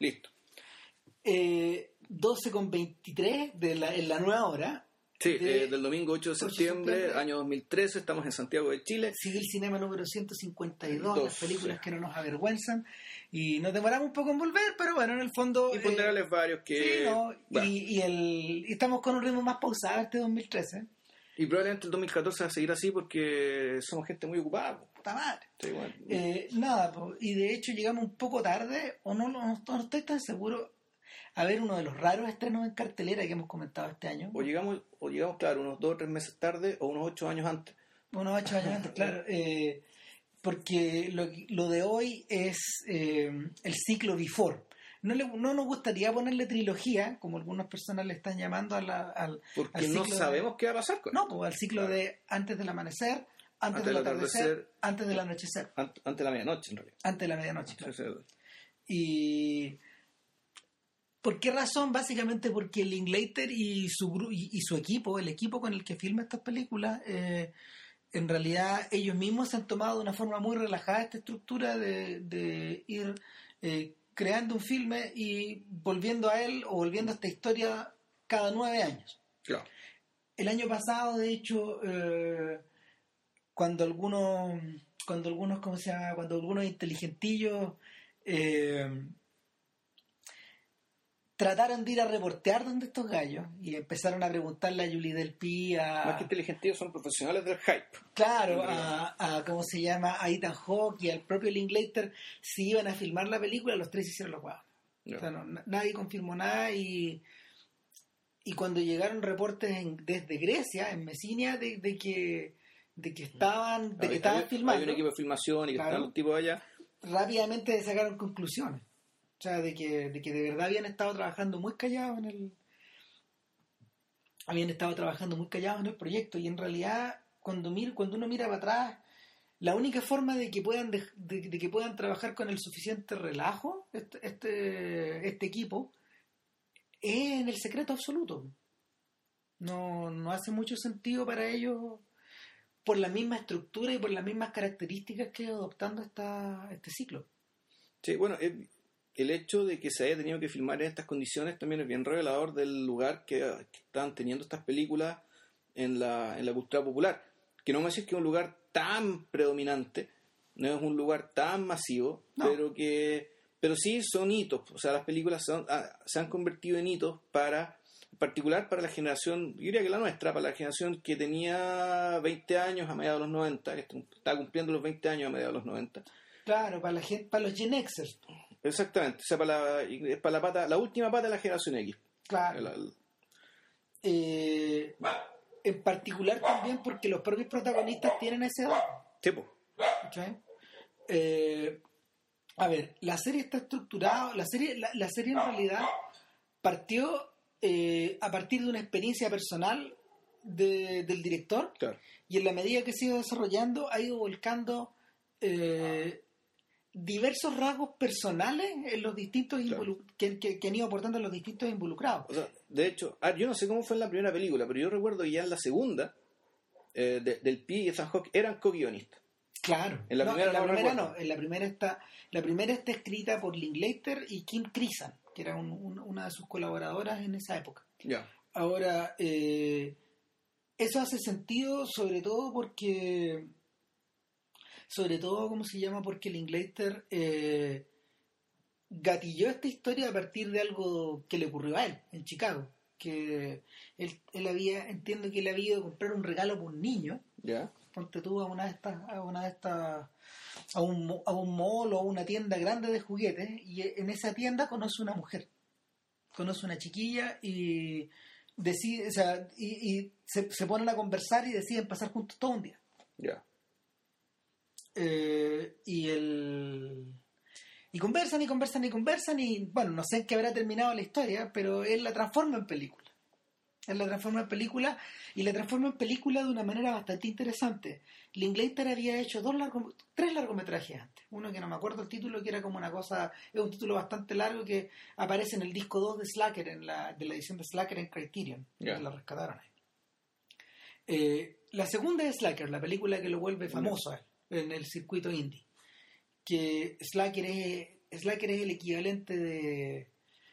Listo. Eh, 12 con 23 de la, en la nueva hora. Sí, de- eh, del domingo 8 de 8 de septiembre, septiembre. año 2013, estamos en Santiago de Chile. Sigue el cinema número 152, Dos, las películas sí. que no nos avergüenzan. Y nos demoramos un poco en volver, pero bueno, en el fondo. Y eh, varios que... sí, no, bueno, y, y el, y estamos con un ritmo más pausado este 2013. Y probablemente el 2014 va a seguir así porque somos gente muy ocupada. Puta madre. Sí, bueno. Eh, nada, po, y de hecho llegamos un poco tarde, o no, no, no estoy tan seguro, a ver uno de los raros estrenos en cartelera que hemos comentado este año. o llegamos, o llegamos, claro, unos dos o tres meses tarde o unos ocho años antes. Unos ocho años antes, claro. eh, porque lo, lo de hoy es eh, el ciclo Before. No, le- no nos gustaría ponerle trilogía, como algunas personas le están llamando a la- al, Porque al no de- sabemos qué va a pasar con no, pues al ciclo de antes del amanecer, antes, Antes del atardecer, atardecer. antes del anochecer, Ant- Antes de la medianoche, en realidad. antes de la medianoche. claro. Sí, sí. Y ¿por qué razón? Básicamente porque Linklater y su y su equipo, el equipo con el que filma estas películas, eh, en realidad ellos mismos se han tomado de una forma muy relajada esta estructura de, de ir eh, creando un filme y volviendo a él o volviendo a esta historia cada nueve años. Claro. El año pasado, de hecho, eh, cuando algunos, cuando algunos, ¿cómo se llama? Cuando algunos inteligentillos eh, trataron de ir a reportear donde estos gallos y empezaron a preguntarle a Julie Del Pi, Más que a, inteligentes son profesionales del hype. claro, a, a, ¿cómo se llama? A Ethan Hawke y al propio Linklater si iban a filmar la película, los tres hicieron los. Ya. O sea, no, na- nadie confirmó nada y, y cuando llegaron reportes en- desde Grecia, en Mesinia, de, de que de que estaban, de que Hay- estaban hay- Hay filmando, un equipo de filmación y que Claro. están los tipos allá. rápidamente sacaron conclusiones. O sea, de que, de que de verdad habían estado trabajando muy callados en el. Habían estado trabajando muy callados en el proyecto. Y en realidad, cuando, mir, cuando uno mira para atrás, la única forma de que puedan de, de que puedan trabajar con el suficiente relajo, este, este, este equipo, es en el secreto absoluto. No, no hace mucho sentido para ellos por la misma estructura y por las mismas características que adoptando esta, este ciclo. Sí, bueno, el, el hecho de que se haya tenido que filmar en estas condiciones también es bien revelador del lugar que, que están teniendo estas películas en la, en la cultura popular. Que no me decís que es un lugar tan predominante, no es un lugar tan masivo, No. pero que pero sí son hitos. O sea, las películas son- ah, se han convertido en hitos para, en particular para la generación, yo diría que la nuestra, para la generación que tenía 20 años a mediados de los 90, que está cumpliendo los 20 años a mediados de los 90. Claro, para la gente, para los Gen Xers. Exactamente, o sea, para la, es para la pata, la última pata de la generación X. Claro. Eh, en particular también porque los propios protagonistas tienen esa edad. sí, po. ¿cachai? Eh, a ver, la serie está estructurada, la serie, la, la serie en realidad partió eh, a partir de una experiencia personal de- del director claro. y en la medida que se ha ido desarrollando ha ido volcando eh, diversos rasgos personales en los distintos Claro. que, que- que han ido aportando los distintos involucrados. O sea, de hecho, yo no sé cómo fue en la primera película, pero yo recuerdo que ya en la segunda, eh, de- del Pi y Ethan Hawke eran co-guionistas. Claro. En la No, primera en la no primera recuerdo. no. En la primera está, la primera está escrita por Linklater y Kim Crisan, que era un- un- una de sus colaboradoras en esa época. Ya. Ahora, eh, eso hace sentido sobre todo porque, sobre todo, ¿cómo se llama? Porque Linklater eh, gatilló esta historia a partir de algo que le ocurrió a él en Chicago. Que él, él había, entiendo que él había ido a comprar un regalo para un niño Ya. ponte tú a una de estas a una de estas a un, a un mall o a una tienda grande de juguetes y en esa tienda conoce una mujer conoce una chiquilla y decide o sea, y, y se, se ponen a conversar y deciden pasar juntos todo un día Ya. Eh, y el y conversan y conversan y conversan y bueno no sé en qué habrá terminado la historia pero él la transforma en película. Él la transforma en película y la transforma en película de una manera bastante interesante. Linklater había hecho dos largos tres largometrajes antes. Uno que no me acuerdo el título que era como una cosa es un título bastante largo que aparece en el disco 2 de Slacker en la, de la edición de Slacker en Criterion que la rescataron ahí. Eh, la segunda es Slacker, la película que lo vuelve famoso a él, en el circuito indie. Que Slacker es, Slacker es el equivalente de,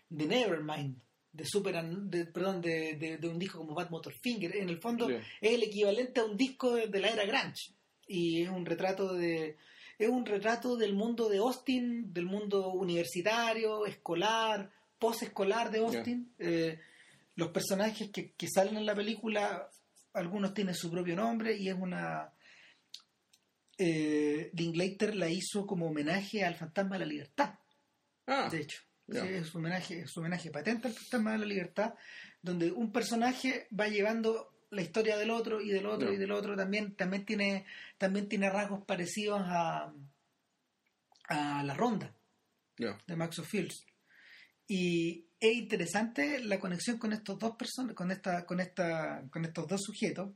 de Nevermind, de Super, de, perdón, de, de, un disco como Bad Motor Finger. En el fondo es el equivalente a un disco de, la era grunge y es un retrato de es un retrato del mundo de Austin, del mundo universitario, escolar, post-escolar de Austin. Eh, los personajes que, que salen en la película, algunos tienen su propio nombre y es una eh, Linklater la hizo como homenaje al fantasma de la libertad. Ah, de hecho, es un homenaje, es homenaje patente al fantasma de la libertad, donde un personaje va llevando la historia del otro y del otro y del otro. También también tiene también tiene rasgos parecidos a a la ronda de Max Fields. Y es interesante la conexión con estos dos personas con esta con esta con estos dos sujetos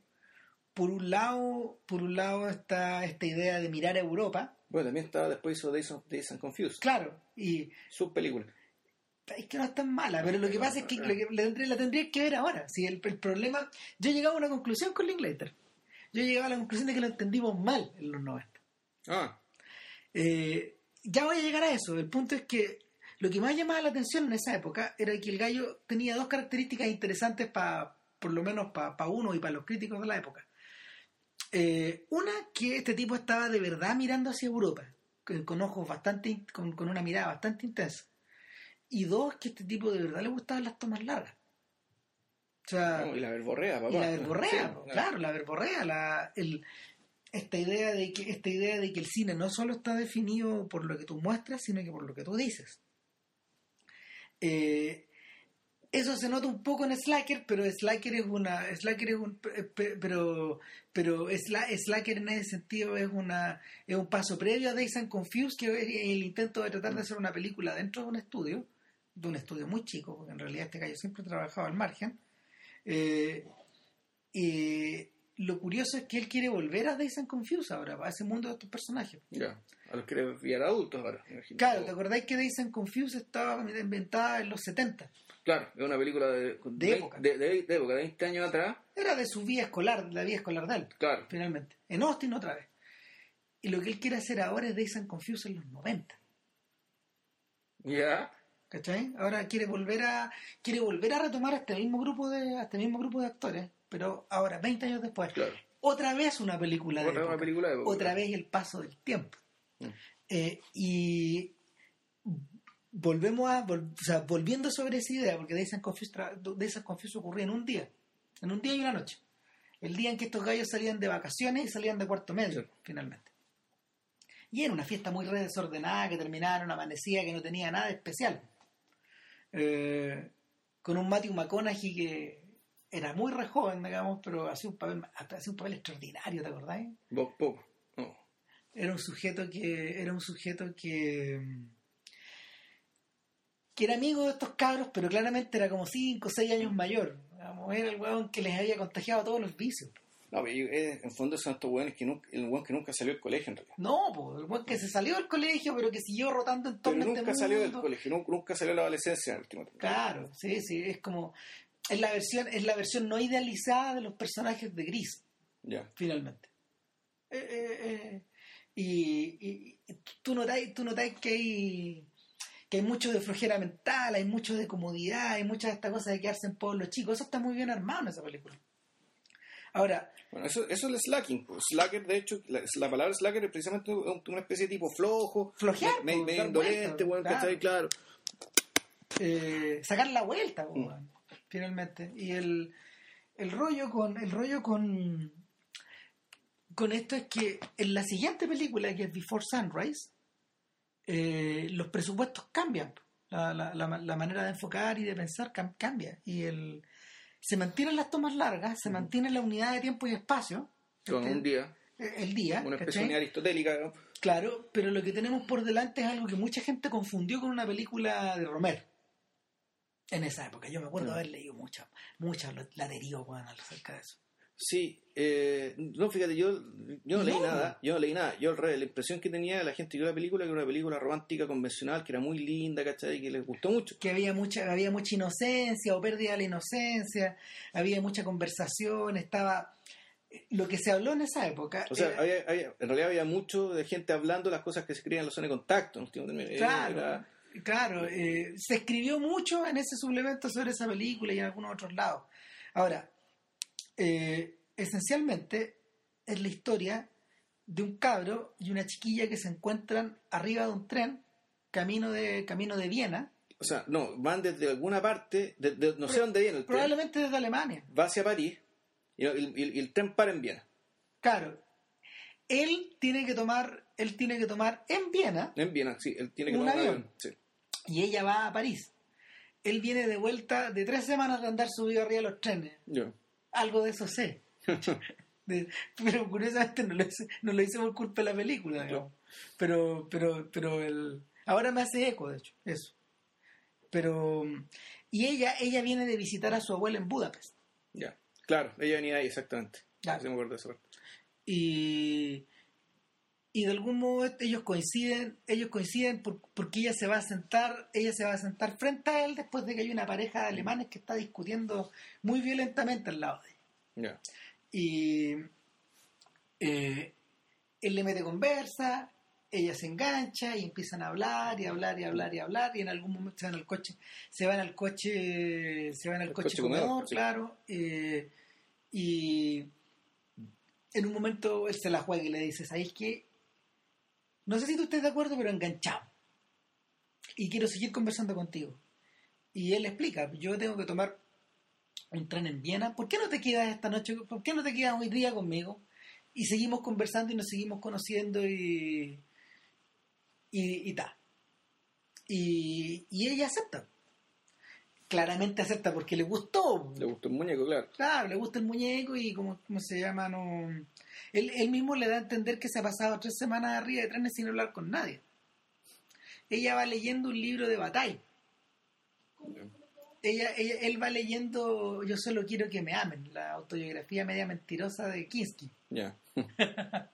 por un lado, por un lado está esta idea de mirar a Europa. Bueno, también estaba después hizo Days, of, Days and Confused. Claro, y... Su película. Es que no es tan mala, pero lo que pasa es que, la, tendría, que ver ahora. Si el, problema... Yo llegaba a una conclusión con Linklater. Yo llegaba a la conclusión de que lo entendimos mal en los 90. Ah. Eh, ya voy a llegar a eso. El punto es que lo que más llamaba la atención en esa época era que el gallo tenía dos características interesantes para, por lo menos para uno y para los críticos de la época. Eh, una, que este tipo estaba de verdad mirando hacia Europa, con, ojos bastante, con, una mirada bastante intensa. Y dos, que este tipo de verdad le gustaban las tomas largas. O sea, y la verborrea, papá. Y la verborrea, claro, la verborrea, la, el, esta idea de que esta idea de que el cine no solo está definido por lo que tú muestras, sino que por lo que tú dices. Eh, eso se nota un poco en Slacker, pero Slacker es una Slacker es un pero pero Slacker en ese sentido es una es un paso previo a Days and Confused que es el intento de tratar de hacer una película dentro de un estudio, de un estudio muy chico, porque en realidad este gallo siempre ha trabajado al margen. Eh, y lo curioso es que él quiere volver a Days and Confused ahora, a ese mundo de estos personajes. Ya, a los quiere enviar adultos ahora. Claro, ¿te acordáis que Days and Confused estaba inventada en los 70? Claro, es una película de, de, época. De, de, época, de 20 años atrás. Era de su vida escolar, de la vida escolar de él. Claro. Finalmente. En Austin otra vez. Y lo que él quiere hacer ahora es Days and Confused en los 90. Ya. ¿Cachai? Ahora quiere volver a quiere volver a retomar este mismo grupo de a este mismo grupo de actores, pero ahora 20 años después. Claro. Otra vez una película de época. Una película de época. Otra vez el paso del tiempo. Mm. Eh, y volvemos a, o sea, volviendo sobre esa idea, porque de esas Confused ocurría en un día, en un día y una noche. El día en que estos gallos salían de vacaciones y salían de cuarto medio, finalmente. Y era una fiesta muy desordenada que terminaba en una amanecida que no tenía nada especial. Eh, con un Matthew McConaughey que era muy re joven, digamos, pero hacía un papel, hacía un papel extraordinario, ¿te acordáis? Era un sujeto que, era un sujeto que que era amigo de estos cabros, pero claramente era como 5 o 6 años mayor. era el weón que les había contagiado todos los vicios. No, pero eh, en fondo son estos weones que nunca, el weón que nunca salió del colegio en realidad. No, pues, el weón que se salió del colegio, pero que siguió rotando en torno pero nunca salió del colegio, nunca, salió de la adolescencia en el último tiempo. Claro, sí, sí, es como es la versión es la versión no idealizada de los personajes de Gris. Ya. Finalmente. Eh, eh, y, y, tú notáis tú notáis que hay que hay mucho de flojera mental, hay mucho de comodidad, hay muchas de estas cosas de quedarse en pueblos chicos. Eso está muy bien armado en esa película. Ahora. Bueno, eso, eso es el slacking. Slacker, de hecho, la, palabra slacker es precisamente una especie de tipo flojo. Flojear. Medio me, indolente, bueno, claro. claro. Eh, sacar la vuelta, mm. Finalmente. Y el, el rollo con. El rollo con. Con esto es que en la siguiente película, que es Before Sunrise, eh, los presupuestos cambian. La, la, manera de enfocar y de pensar cambia. Y el, se mantienen las tomas largas, se mantiene la unidad de tiempo y espacio. Con un día. Eh, el día. Una expresión aristotélica. Claro, pero lo que tenemos por delante es algo que mucha gente confundió con una película de Romer. En esa época. Yo me acuerdo haber leído mucha, mucha latería acerca de eso. Sí, eh, no, fíjate, yo, yo no, leí nada, yo no leí nada. Yo la impresión que tenía de la gente que vio la película que era una película romántica convencional, que era muy linda, ¿cachai? Que les gustó mucho. Que había mucha, había mucha inocencia o pérdida de la inocencia, había mucha conversación, estaba lo que se habló en esa época. O sea, era- había- había- en realidad había mucho de gente hablando las cosas que se escribían en la zona de contacto. en último término. Claro, Era- claro. eh, se escribió mucho en ese suplemento sobre esa película y en algunos otros lados. Ahora, eh, esencialmente es la historia de un cabro y una chiquilla que se encuentran arriba de un tren camino de camino de Viena, o sea, no, van desde alguna parte, de- de- no sé dónde viene el tren, probablemente desde Alemania. va hacia París y, y- y el tren para en Viena. Claro. Él tiene que tomar, él tiene que tomar en Viena En Viena, sí, él tiene que Un tomar avión. Sí. Y ella va a París. Él viene de vuelta de tres semanas de andar subido arriba de los trenes. Yo. Algo de eso sé. De- pero curiosamente no lo, hice, no lo hice por culpa de la película, digamos. Pero, pero, pero el, ahora me hace eco, de hecho, eso. Pero, y ella, ella viene de visitar a su abuela en Budapest. Ya. Claro, ella venía ahí exactamente. Claro. Sí, me acuerdo de eso. y, y de algún modo ellos coinciden ellos coinciden por- porque ella se va a sentar ella se va a sentar frente a él después de que hay una pareja de alemanes que está discutiendo muy violentamente al lado de ella y eh, él le mete conversa ella se engancha y empiezan a hablar y hablar y hablar y hablar y en algún momento se van al coche se van al coche se van al El coche, coche comedor, comedor, sí. claro eh, y en un momento él se la juega y le dice ¿sabéis qué? No sé si tú estés de acuerdo pero enganchado y quiero seguir conversando contigo y él explica yo tengo que tomar un tren en Viena ¿por qué no te quedas esta noche? ¿por qué no te quedas hoy día conmigo? y seguimos conversando y nos seguimos conociendo y y, y ta. Y, y ella acepta. Claramente acepta porque le gustó. Le gustó el muñeco, claro. Claro, le gusta el muñeco y como, ¿cómo se llama, no. Él, él mismo le da a entender que se ha pasado tres semanas arriba de trenes sin hablar con nadie. Ella va leyendo un libro de batalla. Ella, ella, él va leyendo Yo solo quiero que me amen, la autobiografía media mentirosa de Kinski. Ya.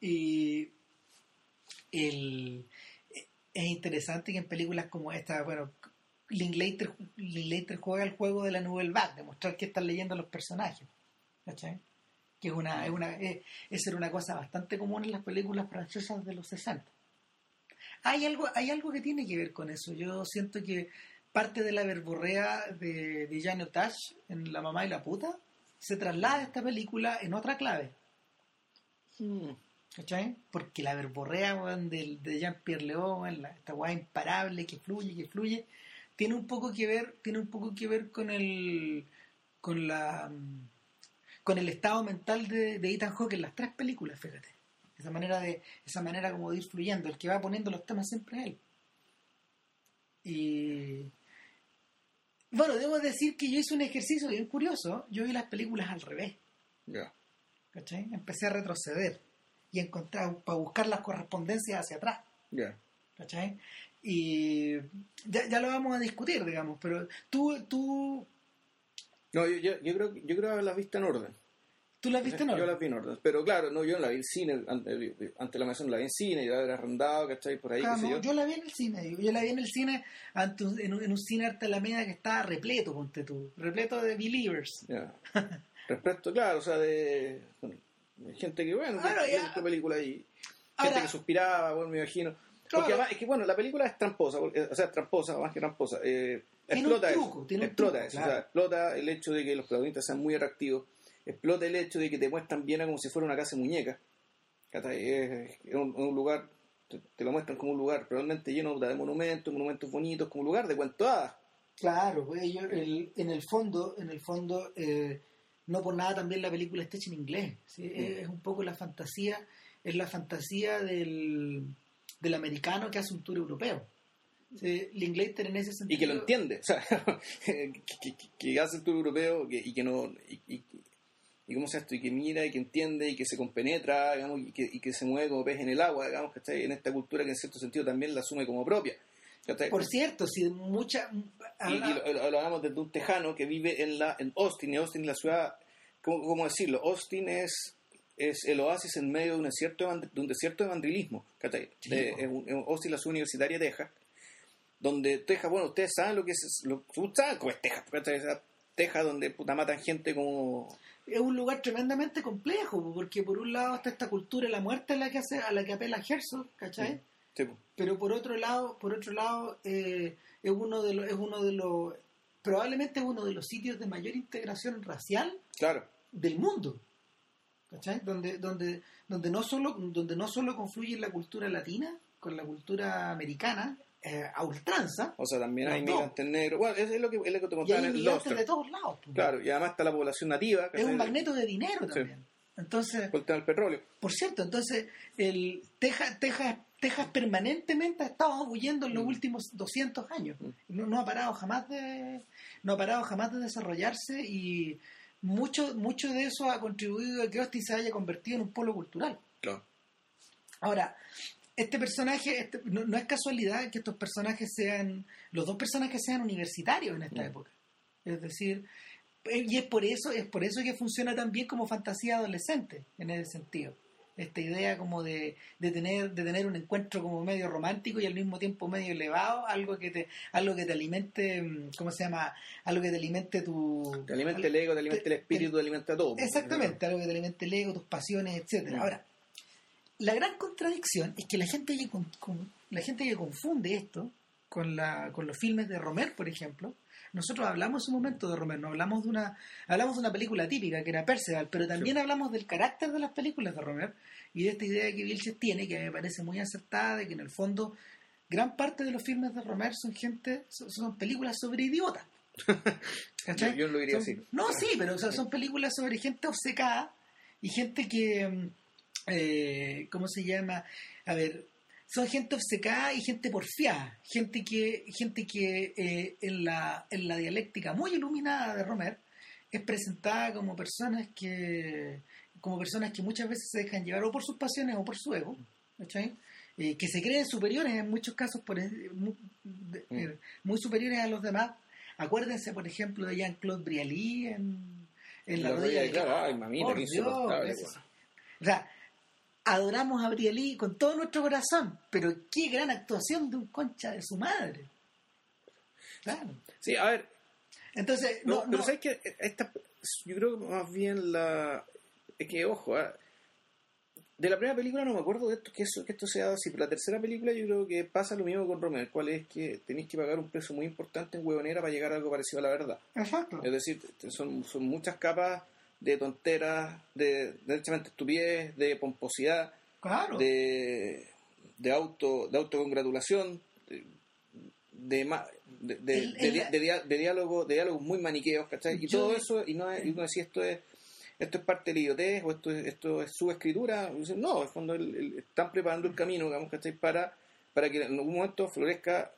Y el, es interesante que en películas como esta, bueno, Linklater, Linklater juega el juego de la nouvelle vague, de mostrar que están leyendo los personajes. ¿Cachai? Que es una, es una, es, esa era una cosa bastante común en las películas francesas de los 60. Hay algo, hay algo que tiene que ver con eso. Yo siento que parte de la verborrea de, de Jean Otage en La mamá y la puta se traslada a esta película en otra clave. Mm. ¿Cachai? Porque la verborrea del- de Jean-Pierre León, esta weá imparable que fluye, que fluye, tiene un poco que ver, tiene un poco que ver con el con la con el estado mental de, de Ethan Hawke en las tres películas, fíjate. Esa manera de, esa manera como de ir fluyendo, el que va poniendo los temas siempre es él. Y bueno, debo decir que yo hice un ejercicio bien curioso. Yo vi las películas al revés. Ya. ¿cachai? Empecé a retroceder y encontrar para buscar las correspondencias hacia atrás, Ya. ¿cachai? Y ya, ya lo vamos a discutir, digamos, pero tú, tú, No, yo, yo, yo creo, yo creo haberlas visto en orden. tú las viste, ¿no? Yo las vi en orden. Pero claro, no, yo no la vi en cine. Ante, ante la mención la vi en cine. Yo la había arrendado, ¿cachai? Por ahí, Ah, qué sé yo. yo la vi en el cine, yo la vi en el cine ante un- en, un, en un cine arte Alameda que estaba repleto, ponte tú, repleto de believers. Ya. Respecto, claro, o sea, de, de gente que, bueno, Claro, que, ya. esta película y gente Ahora- que suspiraba, bueno, me imagino. Claro. Porque además, es que, bueno, la película es tramposa, o sea, es tramposa, más que tramposa. Eh, explota eso. explota truco, eso. claro. O sea, explota el hecho de que los protagonistas sean muy atractivos. Explota el hecho de que te muestran bien como si fuera una casa de muñecas. Es, un, un lugar, te, te lo muestran como un lugar realmente lleno de monumentos, monumentos bonitos, como un lugar de cuento hadas. Claro, pues ellos, el- en el fondo, en el fondo, eh, no por nada también la película está hecha en inglés. ¿sí? Mm. Es, es un poco la fantasía, es la fantasía del, del americano que hace un tour europeo. ¿sí? Linklater en ese sentido. y que lo entiende, o sea, que, que- que- que hace el tour europeo que- y que no y, y, y cómo se esto y que mira y que entiende y que se compenetra digamos y que, y que se mueve como pez en el agua digamos que está en esta cultura que en cierto sentido también la asume como propia. Por cierto, si mucha... y, y lo, lo- lo hablamos desde un tejano que vive en la en Austin y Austin es la ciudad ¿cómo, cómo decirlo? Austin es es el oasis en medio de un desierto de, un desierto de vandilismo ¿cachai? Sí, De- po. es un- es un- Austin la universitaria de Texas donde Texas, bueno, ustedes saben lo que es, lo, saben cómo es Texas, ¿cachai? Texas donde puta matan gente como, es un lugar tremendamente complejo, porque por un lado está esta cultura de la muerte a la que hace, a la que apela Herzog, ¿cachai? Sí. Pero por otro lado, por otro lado, eh, es uno de los, es uno de los, probablemente es uno de los sitios de mayor integración racial claro. del mundo. ¿Cachai? Donde, donde, donde no solo, donde no solo confluye la cultura latina con la cultura americana, eh, a ultranza, O sea, también hay inmigrantes negros. Bueno, es, es lo que, es lo que te y contaba hay en el Lobster. de todos lados. pues. Claro, y además está la población nativa, Es un magneto de dinero Sí. también. Entonces, Por el tema del petróleo. Por cierto, entonces, el Texas, Texas, Texas permanentemente ha estado huyendo en los Mm. últimos 200 años. Mm. No, no ha parado jamás de no ha parado jamás de desarrollarse y mucho mucho de eso ha contribuido a que Austin se haya convertido en un polo cultural. Claro. Ahora, este personaje, este- no, no es casualidad que estos personajes sean, los dos personajes sean universitarios en esta Mm. época. Es decir, eh, y es por eso, es por eso que funciona tan bien como fantasía adolescente, en ese sentido. Esta idea como de, de tener, de tener un encuentro como medio romántico y al mismo tiempo medio elevado, algo que te, algo que te alimente, mm, ¿cómo se llama? Algo que te alimente tu. Te alimenta el ego, te alimenta el te- espíritu, te alimenta todo. pues. Exactamente, algo que te alimente el ego, tus pasiones, etcétera. Mm. Ahora, la gran contradicción es que la gente que, con- con- la gente que confunde esto con, la, con los filmes de Romer, por ejemplo, nosotros hablamos en un momento de Romer, no hablamos de una, hablamos de una película típica que era Perceval, pero también hablamos del carácter de las películas de Romer y de esta idea que Vilches tiene, que me parece muy acertada, de que en el fondo gran parte de los filmes de Romer son gente, son, son películas sobre idiotas. ¿Cachai? Yo, yo lo diría Son- así. No, sí, pero o sea, son películas sobre gente obcecada y gente que, mm, eh, ¿cómo se llama? A ver, son gente obcecada y gente porfiada, gente que, gente que eh, en, la, en la dialéctica muy iluminada de Romer es presentada como personas que como personas que muchas veces se dejan llevar o por sus pasiones o por su ego. Eh, que se creen superiores en muchos casos por, en- mu- de- Mm. eh, muy superiores a los demás. Acuérdense, por ejemplo, de Jean-Claude Brialy en, en La, rodilla de claro. Ay, mamita, Dios. O sea, adoramos a Brialy con todo nuestro corazón, pero qué gran actuación de un concha de su madre. Claro. Sí, a ver, Entonces, No, no, pero no- sabes que esta, yo creo que más bien la es que ojo ah, de la primera película no me acuerdo de esto que eso que esto sea así pero la tercera película yo creo que pasa lo mismo con Romer cual es que tenéis que pagar un precio muy importante en huevonera para llegar a algo parecido a la verdad Exacto. es decir son, son muchas capas de tonteras de derechamente estupidez de pomposidad Claro. de, de auto de autocongratulación de de, de, de, El- de- el- de dia- de diálogo de diálogos muy maniqueos ¿cachai? y todo eso y no es, y uno decía esto es esto es parte de la idiotez o esto es, esto es su escritura no en el fondo el- el- están preparando el camino digamos ¿cachai? para para que en algún momento florezca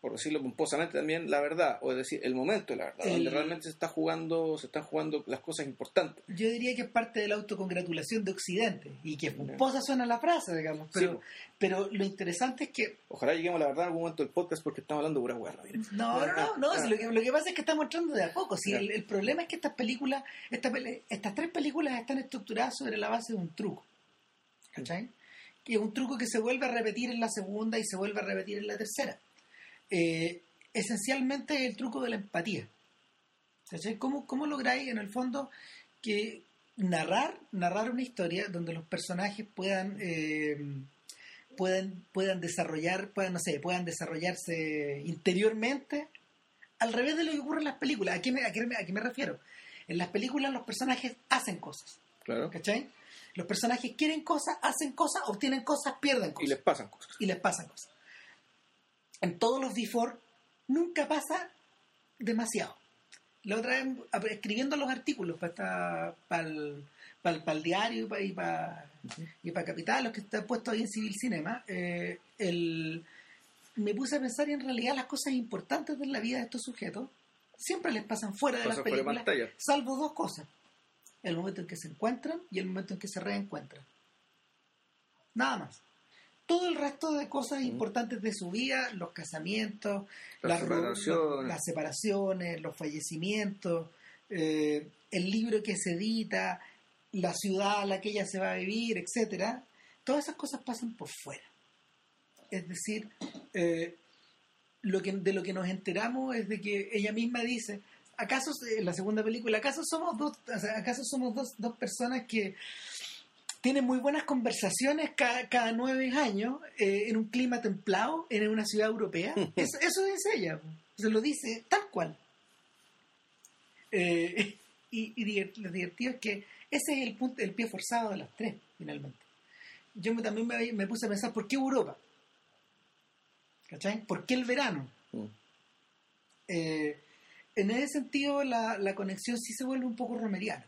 por decirlo pomposamente también la verdad o es decir el momento de la verdad El- donde realmente se está jugando se están jugando las cosas importantes Yo diría que es parte de la autocongratulación de Occidente y que pomposa suena la frase, digamos. Pero, Sí, pero lo interesante es que ojalá lleguemos a la verdad en algún momento del podcast porque estamos hablando de pura hueá mira. No, no, no, no, Ah. lo, que, lo que pasa es que estamos entrando de a poco. Si el, el problema es que estas películas, esta pele- estas tres películas están estructuradas sobre la base de un truco. ¿Cachai? Que es un truco que se vuelve a repetir en la segunda y se vuelve a repetir en la tercera. Eh, esencialmente es el truco de la empatía. ¿Cachai? ¿Cómo, ¿Cómo lográis en el fondo que narrar, narrar una historia donde los personajes puedan eh, puedan, puedan desarrollar, puedan, no sé, puedan desarrollarse interiormente al revés de lo que ocurre en las películas. ¿A qué me, a qué me- a qué me refiero? En las películas los personajes hacen cosas, claro ¿cachai? Los personajes quieren cosas, hacen cosas, obtienen cosas, pierden y les pasan cosas y les pasan cosas. En todos los before nunca pasa demasiado. La otra vez, escribiendo los artículos para para el, para el diario y para y para y para Capital, los que están puestos ahí en Civil Cinema, eh, el, me puse a pensar y en realidad las cosas importantes de la vida de estos sujetos siempre les pasan fuera de las de películas, salvo dos cosas. El momento en que se encuentran y el momento en que se reencuentran. Nada más. Todo el resto de cosas importantes de su vida, los casamientos, Las ru- separaciones. las separaciones, los fallecimientos, eh, el libro que se edita, la ciudad a la que ella se va a vivir, etcétera, todas esas cosas pasan por fuera. Es decir, eh, lo que, de lo que nos enteramos es de que ella misma dice, ¿acaso en la segunda película, acaso somos dos, o sea, acaso somos dos, dos personas que tienen muy buenas conversaciones cada, cada nueve años eh, en un clima templado en una ciudad europea? eso, eso dice ella, se lo dice tal cual. Eh, y, y lo divertido es que ese es el punto, el pie forzado de las tres, finalmente. Yo me- también me, me puse a pensar, ¿por qué Europa? ¿Cachai? ¿Por qué el verano? Mm. Eh, en ese sentido, la, la conexión sí se vuelve un poco romeriana.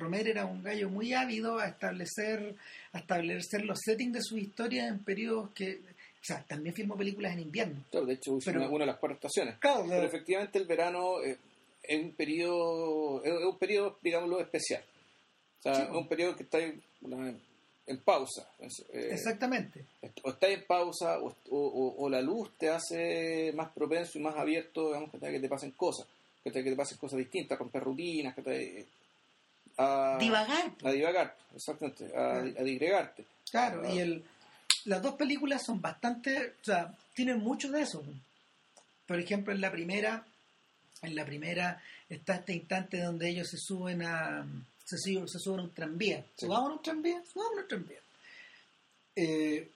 Romer era un gallo muy ávido a establecer, a establecer los settings de sus historias en periodos que. O sea, también filmó películas en invierno. Claro, de hecho, Pero- una, de las cuatro estaciones. Claro, Pero efectivamente el verano eh, es un periodo, es un periodo, digámoslo, especial. O sea, Sí, es un periodo que está en, pausa. Eh, exactamente. o está en pausa o, o- o- la luz te hace más propenso y más abierto, digamos, que te, que te pasen cosas, que te, que te pasen cosas distintas, romper rutinas, que te, a, Divagar. a divagar, exactamente, a, a digregarte. Claro, y el, las dos películas son bastante, o sea, tienen mucho de eso. Por ejemplo, en la primera, en la primera está este instante donde ellos se suben a, se, suben- se suben a un tranvía. Sí. ¿Subamos a un tranvía? Subamos a un tranvía. Eh,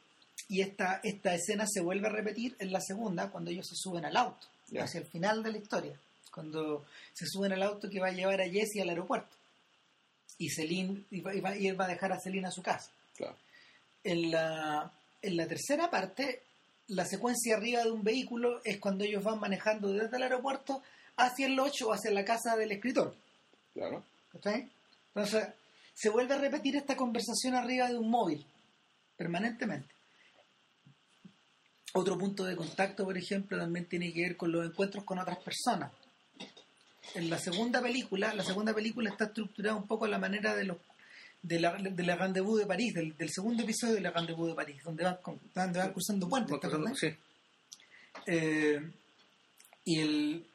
y esta, esta escena se vuelve a repetir en la segunda cuando ellos se suben al auto, Ya. hacia el final de la historia, cuando se suben al auto que va a llevar a Jesse al aeropuerto. Y Celine, y, va- y él va a dejar a Celine a su casa. Claro. En la, en la tercera parte, la secuencia arriba de un vehículo es cuando ellos van manejando desde el aeropuerto hacia el lodge o hacia la casa del escritor. Claro. ¿cachai? Entonces, se vuelve a repetir esta conversación arriba de un móvil, permanentemente. Otro punto de contacto, por ejemplo, también tiene que ver con los encuentros con otras personas. En la segunda película, la segunda película está estructurada un poco a la manera de los de la, de la Rendezvous de París, del, del segundo episodio de la Rendezvous de París, donde van, donde van cruzando puentes. Sí. Eh, y el,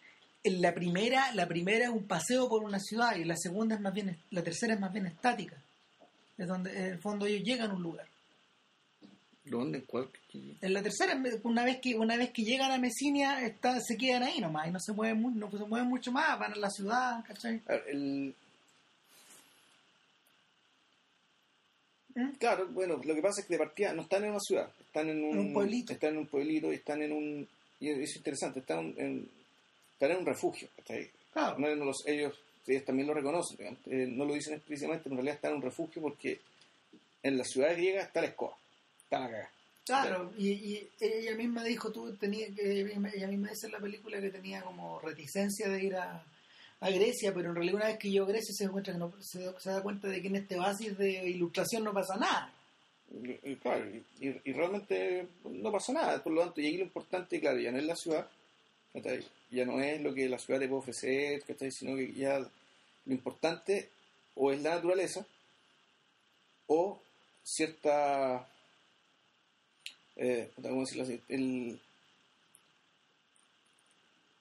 en la primera, la primera es un paseo por una ciudad y la segunda es más bien, la tercera es más bien estática. Es donde en el fondo ellos llegan a un lugar. ¿Dónde? ¿Cuál? En la tercera, una vez que, una vez que llegan a Mesinia, está, se quedan ahí nomás y no se mueven, mu- no se mueven mucho más, van a la ciudad, ¿cachai? A ver, el, ¿Mm? Claro, bueno, lo que pasa es que de partida no están en una ciudad, están en un, En un pueblito. Están en un pueblito y están en un. Y eso es interesante, están en, están en un refugio. ¿cachai? Claro. No, no los- ellos, ellos también lo reconocen, eh, no lo dicen explícitamente, pero en realidad están en un refugio porque en las ciudades griegas está la escoba, está la cagada. Claro, y, y ella misma dijo, tú tenías que, ella misma- ella misma dice en la película que tenía como reticencia de ir a, a Grecia, pero en realidad una vez que a Grecia se, da cuenta que no- se, se da cuenta de que en este oasis de ilustración no pasa nada. Y, y claro, y, realmente no pasa nada, por lo tanto, y aquí lo importante, claro, ya no es la ciudad, ya no es lo que la ciudad te puede ofrecer, sino que ya lo importante o es la naturaleza o cierta, eh, ¿cómo decirlo así? El,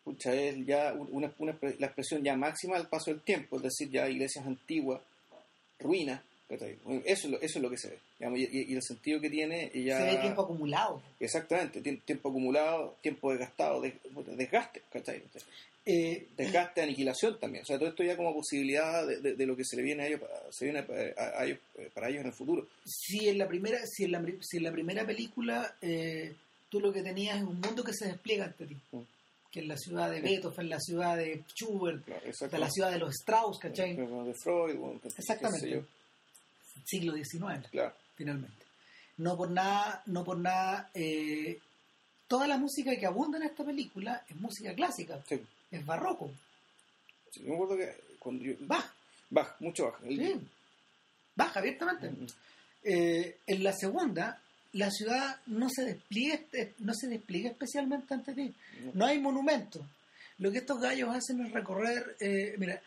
pucha, es ya una, una- la expresión ya máxima del paso del tiempo, es decir, ya iglesias antiguas, ruinas, eso, es lo- eso es lo que se ve, digamos, y, el sentido que tiene ya... Se ve tiempo acumulado. Exactamente, tiem- tiempo acumulado, tiempo desgastado, des- desgaste, ¿cachai? Eh, Desgaste, aniquilación también. O sea, todo esto ya como posibilidad de, de- de lo que se le viene a ellos, para- se viene a, a ellos, eh, para ellos en el futuro. si en la primera, si en la, si en la primera película eh, tú lo que tenías es un mundo que se despliega ante ti, Mm. que es la ciudad de Beethoven, la ciudad de Schubert, Claro, exacto. la ciudad de los Strauss, ¿cachai? De Freud, bueno, Exactamente. yo. Siglo XIX. Claro, finalmente. No por nada, no por nada, eh, toda la música que abunda en esta película es música clásica, sí. Es barroco, Sí, yo me acuerdo que cuando yo... baja, Baja, mucho baja. El- sí, baja abiertamente. Mm, Eh, en la segunda, la ciudad no se despliega, eh, no se despliega especialmente ante ti. No hay monumentos. Lo que estos gallos hacen es recorrer, eh, mira,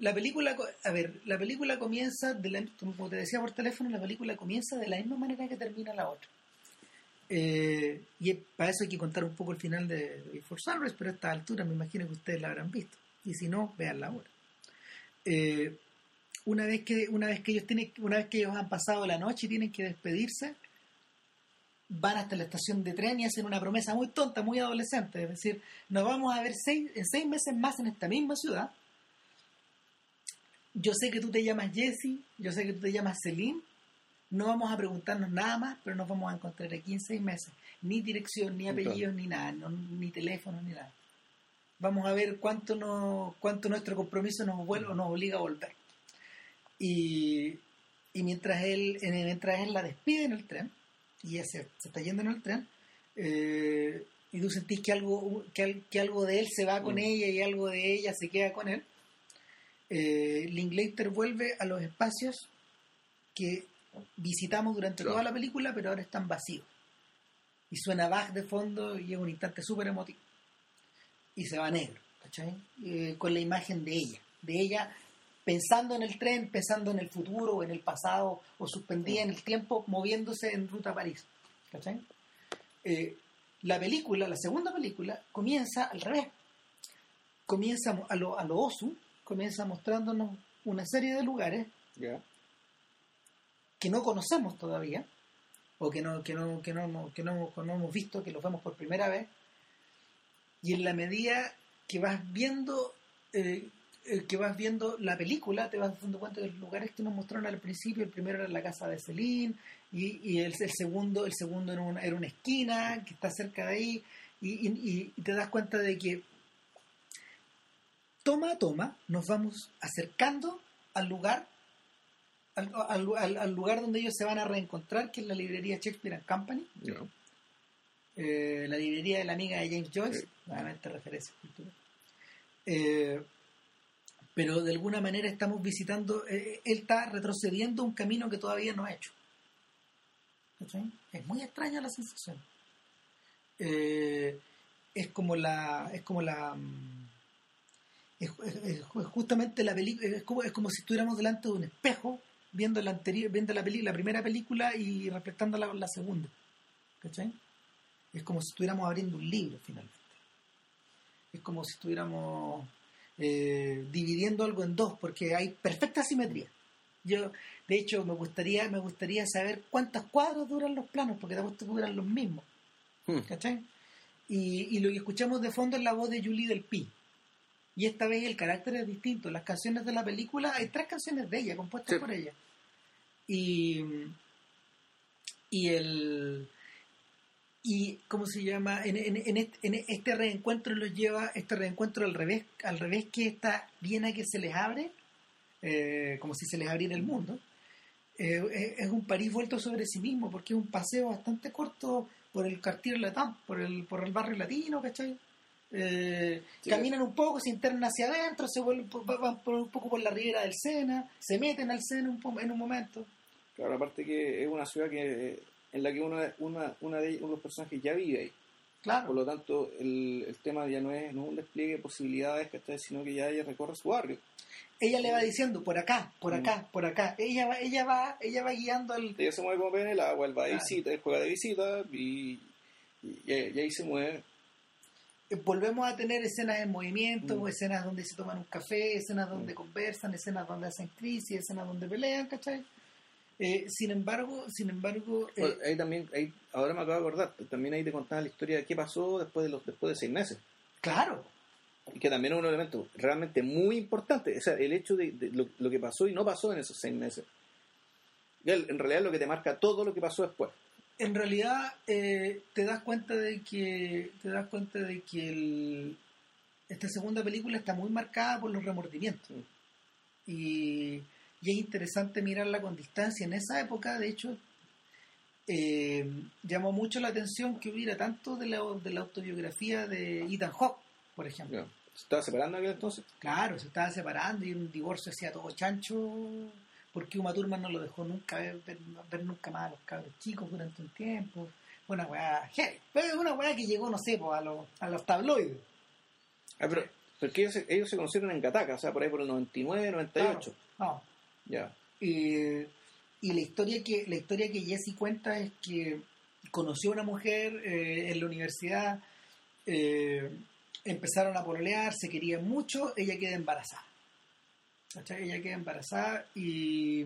la película, a ver, la película comienza, de la, como te decía por teléfono, la película comienza de la misma manera que termina la otra. Eh, y para eso hay que contar un poco el final de Before Sunrise, pero a esta altura me imagino que ustedes la habrán visto. Y si no, veanla ahora. Eh, una vez que una vez que ellos tienen una vez que ellos han pasado la noche y tienen que despedirse van hasta la estación de tren y hacen una promesa muy tonta, muy adolescente. Es decir, nos vamos a ver seis, en seis meses más en esta misma ciudad. Yo sé que tú te llamas Jesse, yo sé que tú te llamas Celine. No vamos a preguntarnos nada más, pero nos vamos a encontrar aquí en seis meses. Ni dirección, ni apellidos, ni nada, ni teléfono, ni nada. Vamos a ver cuánto, no, cuánto nuestro compromiso nos, vuelve, nos obliga a volver. Y, y mientras, él, mientras él la despide en el tren, y ella se, está yendo en el tren, eh, y tú sentís que algo, que, algo de él se va con mm. ella y algo de ella se queda con él, eh, Linklater vuelve a los espacios que visitamos durante toda la película, pero ahora están vacíos. Y suena Bach de fondo y es un instante súper emotivo. Y se va negro, ¿cachai? Eh, con la imagen de ella, de ella pensando en el tren, pensando en el futuro o en el pasado, o suspendida en el tiempo, moviéndose en ruta a París. ¿Cachai? Eh, la película, la segunda película, comienza al revés. Comienza a lo, a lo Osu, comienza mostrándonos una serie de lugares que no conocemos todavía, o que no, que no, que no, que no, no hemos visto, que los vemos por primera vez. Y en la medida que vas viendo eh, eh, que vas viendo la película, te vas dando cuenta de los lugares que nos mostraron al principio. El primero era la casa de Celine y, el, segundo el segundo era una, era una esquina que está cerca de ahí y, te das cuenta de que toma a toma nos vamos acercando al lugar al, lugar donde ellos se van a reencontrar, que es la librería Shakespeare and Company. Eh, la librería de la amiga de James Joyce, nuevamente referencia cultura. Eh, pero de alguna manera estamos visitando, eh, él está retrocediendo un camino que todavía no ha hecho. Es muy extraña la sensación. Eh, es como la, es como la, mm, es, justamente la película, es como, es como si estuviéramos delante de un espejo viendo la anterior, viendo la, la primera película y reflectando la, la segunda. ¿Cachai? Es como si estuviéramos abriendo un libro finalmente. Es como si estuviéramos eh, dividiendo algo en dos, porque hay perfecta simetría. Yo, de hecho, me gustaría, me gustaría saber cuántos cuadros duran los planos, porque que duran los mismos. Hmm. ¿Cachai? Y, lo que escuchamos de fondo es la voz de Julie del Pi. Y esta vez el carácter es distinto. Las canciones de la película, hay tres canciones de ella, compuestas por ella. Y, y el y cómo se llama en, en, este, reencuentro los lleva este reencuentro al revés al revés que esta Viena que se les abre eh, como si se les abriera el mundo eh, es un París vuelto sobre sí mismo porque es un paseo bastante corto por el cartier latán por el por el barrio latino ¿cachai? Eh, caminan un poco, se internan hacia adentro, se vuelven, van un poco por la ribera del Sena, se meten al Sena un, en un momento. Claro, aparte que es una ciudad que en la que uno, una, una de, uno de los personajes ya vive ahí. Claro. Por lo tanto, el, el tema ya no es, no un despliegue de posibilidades, sino que ya ella recorre su barrio. Ella le va diciendo por acá, por mm. acá, por acá. Ella va, ella va, ella va guiando al. Ella se mueve como en el agua, él va de visita, él juega de visita y, y, ahí se mueve. Volvemos a tener escenas en movimiento, mm. escenas donde se toman un café, escenas donde mm. conversan, escenas donde hacen crisis, escenas donde pelean, ¿cachai? Eh, sin embargo, sin embargo... Eh, ahí también, ahí, ahora me acabo de acordar, también ahí te contaba la historia de qué pasó después de los después de seis meses. Claro. Y que también es un elemento realmente muy importante, o sea, el hecho de, lo, que pasó y no pasó en esos seis meses. En realidad lo que te marca todo lo que pasó después. En realidad eh, te das cuenta de que te das cuenta de que el, esta segunda película está muy marcada por los remordimientos. Y y es interesante mirarla con distancia. En esa época, de hecho, eh, llamó mucho la atención que hubiera tanto de la, de la autobiografía de Ethan Hawke, por ejemplo. ¿Se estaba separando aquel entonces? Claro, se estaba separando y un divorcio hacía todo chancho porque Uma Thurman no lo dejó nunca ver, ver, nunca más a los cabros chicos durante un tiempo. Una weá, pero es una weá que llegó, no sé, a, los, a los tabloides. Ah, pero, porque ellos se, ellos se conocieron en Cataca, o sea, por ahí por el 99, 98. no, ya. y la historia que la historia que Jesse cuenta es que conoció a una mujer eh, en la universidad, eh, empezaron a pololear, se querían mucho, ella queda embarazada. Ella queda embarazada y,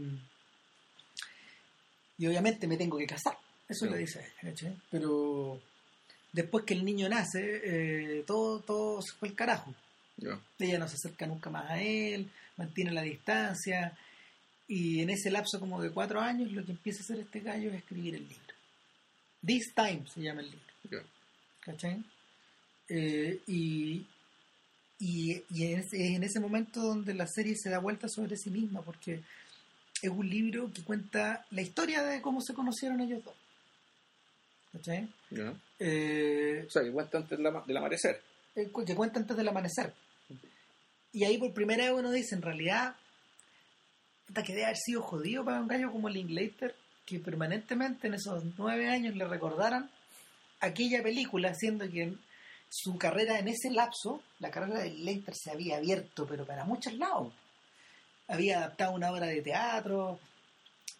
y obviamente me tengo que casar. Eso le dice ella, ¿cachai? Pero después que el niño nace, eh, todo, todo se fue el carajo. Ella no se acerca nunca más a él, mantiene la distancia. Y en ese lapso como de cuatro años lo que empieza a hacer este gallo es escribir el libro. This Time se llama el libro. ¿Cachai? Eh, y, y, es en ese momento donde la serie se da vuelta sobre sí misma, porque es un libro que cuenta la historia de cómo se conocieron ellos dos. ¿Cachai? Eh, o sea, que cuenta antes del amanecer. Eh, que cuenta antes del amanecer. Y ahí por primera vez uno dice, en realidad, que debe haber sido jodido para un gallo como Linklater, que permanentemente en esos nueve años le recordaran aquella película, siendo que su carrera en ese lapso, la carrera de Linklater se había abierto, pero para muchos lados. Había adaptado una obra de teatro,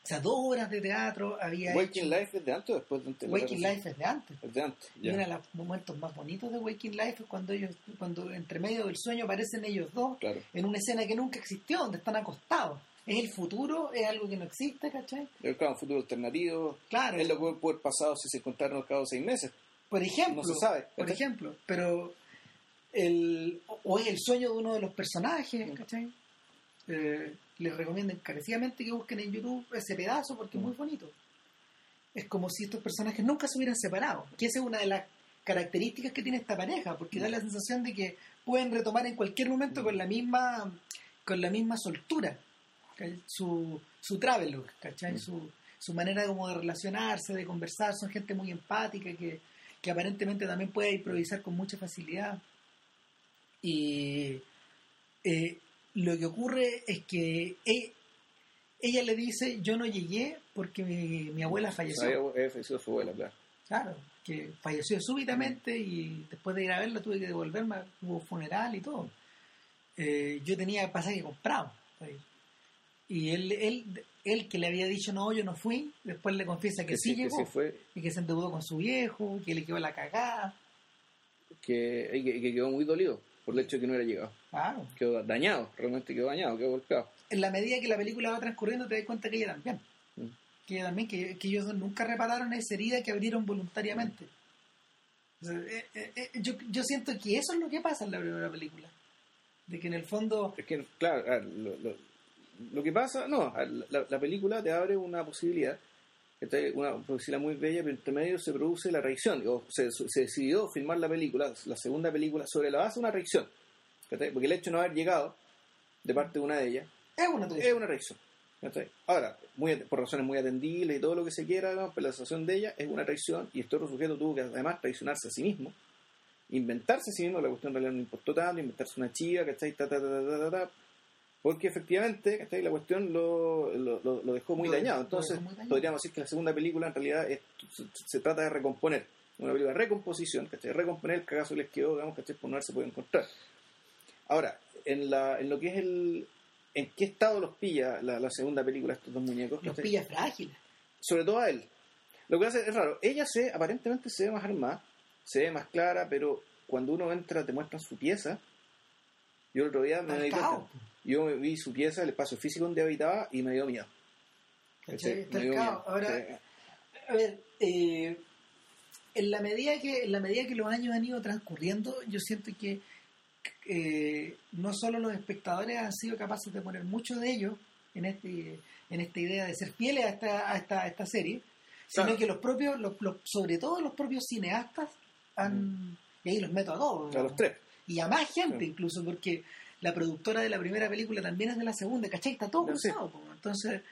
o sea, dos horas de teatro había Waking Life es de antes o después de antes. Waking Life es de antes. Es de antes. Y uno de los momentos más bonitos de Waking Life es cuando ellos, cuando entre medio del sueño aparecen ellos dos en una escena que nunca existió, donde están acostados. Es el futuro, es algo que no existe, ¿cachai? Es un futuro alternativo. Claro. Es lo que puede haber pasado si se encontraron los cada seis meses. Por ejemplo. No se sabe. Por ejemplo. Pero el, o es el sueño de uno de los personajes. ¿cachai? Eh, les recomiendo encarecidamente que busquen en YouTube ese pedazo porque es muy bonito. Es como si estos personajes nunca se hubieran separado, que esa es una de las características que tiene esta pareja, porque da la sensación de que pueden retomar en cualquier momento con la misma con la misma soltura su, su travel Su, su manera como de relacionarse, de conversar, son gente muy empática que, que aparentemente también puede improvisar con mucha facilidad. Y eh, lo que ocurre es que e, ella, le dice, yo no llegué porque mi, abuela falleció. falleció su abuela, claro. Claro, que falleció súbitamente y después de ir a verla tuve que devolverme, hubo funeral y todo. Eh, yo tenía pasaje comprado. Y él, él, él que le había dicho, no, yo no fui, después le confiesa que, sí, llegó. Y que se endeudó con su viejo, que le quedó la cagada. Que, que, que quedó muy dolido por el hecho de que no era llegado. Claro. Quedó dañado, realmente quedó dañado, quedó golpeado. En la medida que la película va transcurriendo te das cuenta que ella también. Mm. Que ella también, que, ellos nunca repararon esa herida que abrieron voluntariamente. Eh, eh, eh, yo, yo siento que eso es lo que pasa en la primera película. De que en el fondo... Es que, claro, lo, lo, lo que pasa, no, la, la, película te abre una posibilidad una posibilidad muy bella, pero entre medio se produce la reacción. Se, se, decidió filmar la película, la segunda película, sobre la base de una reacción. Porque el hecho de no haber llegado de parte de una de ellas es una, es una reacción. Ahora, muy, por razones muy atendibles y todo lo que se quiera, pero la sensación de ella es una traición y este otro sujeto tuvo que además traicionarse a sí mismo, inventarse a sí mismo, la cuestión en realidad no importó tanto, inventarse una chica, ¿cachai? Ta, ta, ta, ta, porque efectivamente ¿cachai? la cuestión lo, lo, lo dejó muy dañado. Entonces, podríamos decir que la segunda película en realidad se, trata de recomponer, una película de recomposición, ¿cachai? recomponer el cagazo que les quedó, digamos, ¿cachai? por no haberse podido encontrar. Ahora, en, la, en lo que es el. ¿En qué estado los pilla la, segunda película estos dos muñecos? Los pilla frágiles. Sobre todo a él. Lo que hace es raro. Ella se, aparentemente se ve más armada, se ve más clara, pero cuando uno entra te muestran su pieza. Yo el otro día me di cuenta. Yo vi su pieza, el espacio físico donde habitaba y me dio miedo. Ahora, a ver, eh, en la medida que en la medida que los años han ido transcurriendo, yo siento que eh, no solo los espectadores han sido capaces de poner mucho de ellos en este en esta idea de ser fieles a esta, a esta, esta serie, sino que los propios, los, sobre todo los propios cineastas han, mm. y ahí los meto a todos. A los tres. Y a más gente incluso, porque la productora de la primera película también es de la segunda, ¿cachai? Está todo cruzado. Entonces,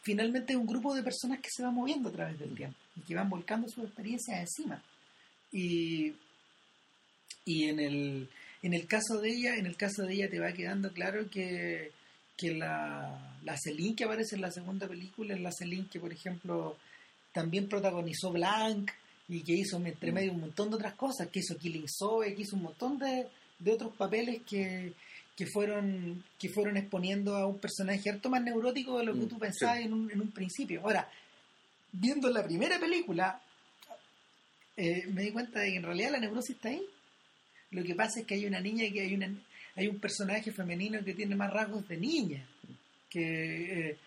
finalmente es un grupo de personas que se va moviendo a través del tiempo y que van volcando sus experiencias encima. Y, y en, el, en el caso de ella, en el caso de ella te va quedando claro que, que la, la Celine que aparece en la segunda película es la Celine que, por ejemplo, también protagonizó Blanc y que hizo entre mm. medio un montón de otras cosas, que hizo Killing Zoe, que hizo un montón de, de otros papeles que, que fueron que fueron exponiendo a un personaje harto más neurótico de lo que mm, tú pensabas en, un, en un principio. Ahora, viendo la primera película, eh, me di cuenta de que en realidad la neurosis está ahí. Lo que pasa es que hay una niña que hay una hay un personaje femenino que tiene más rasgos de niña. Que, eh,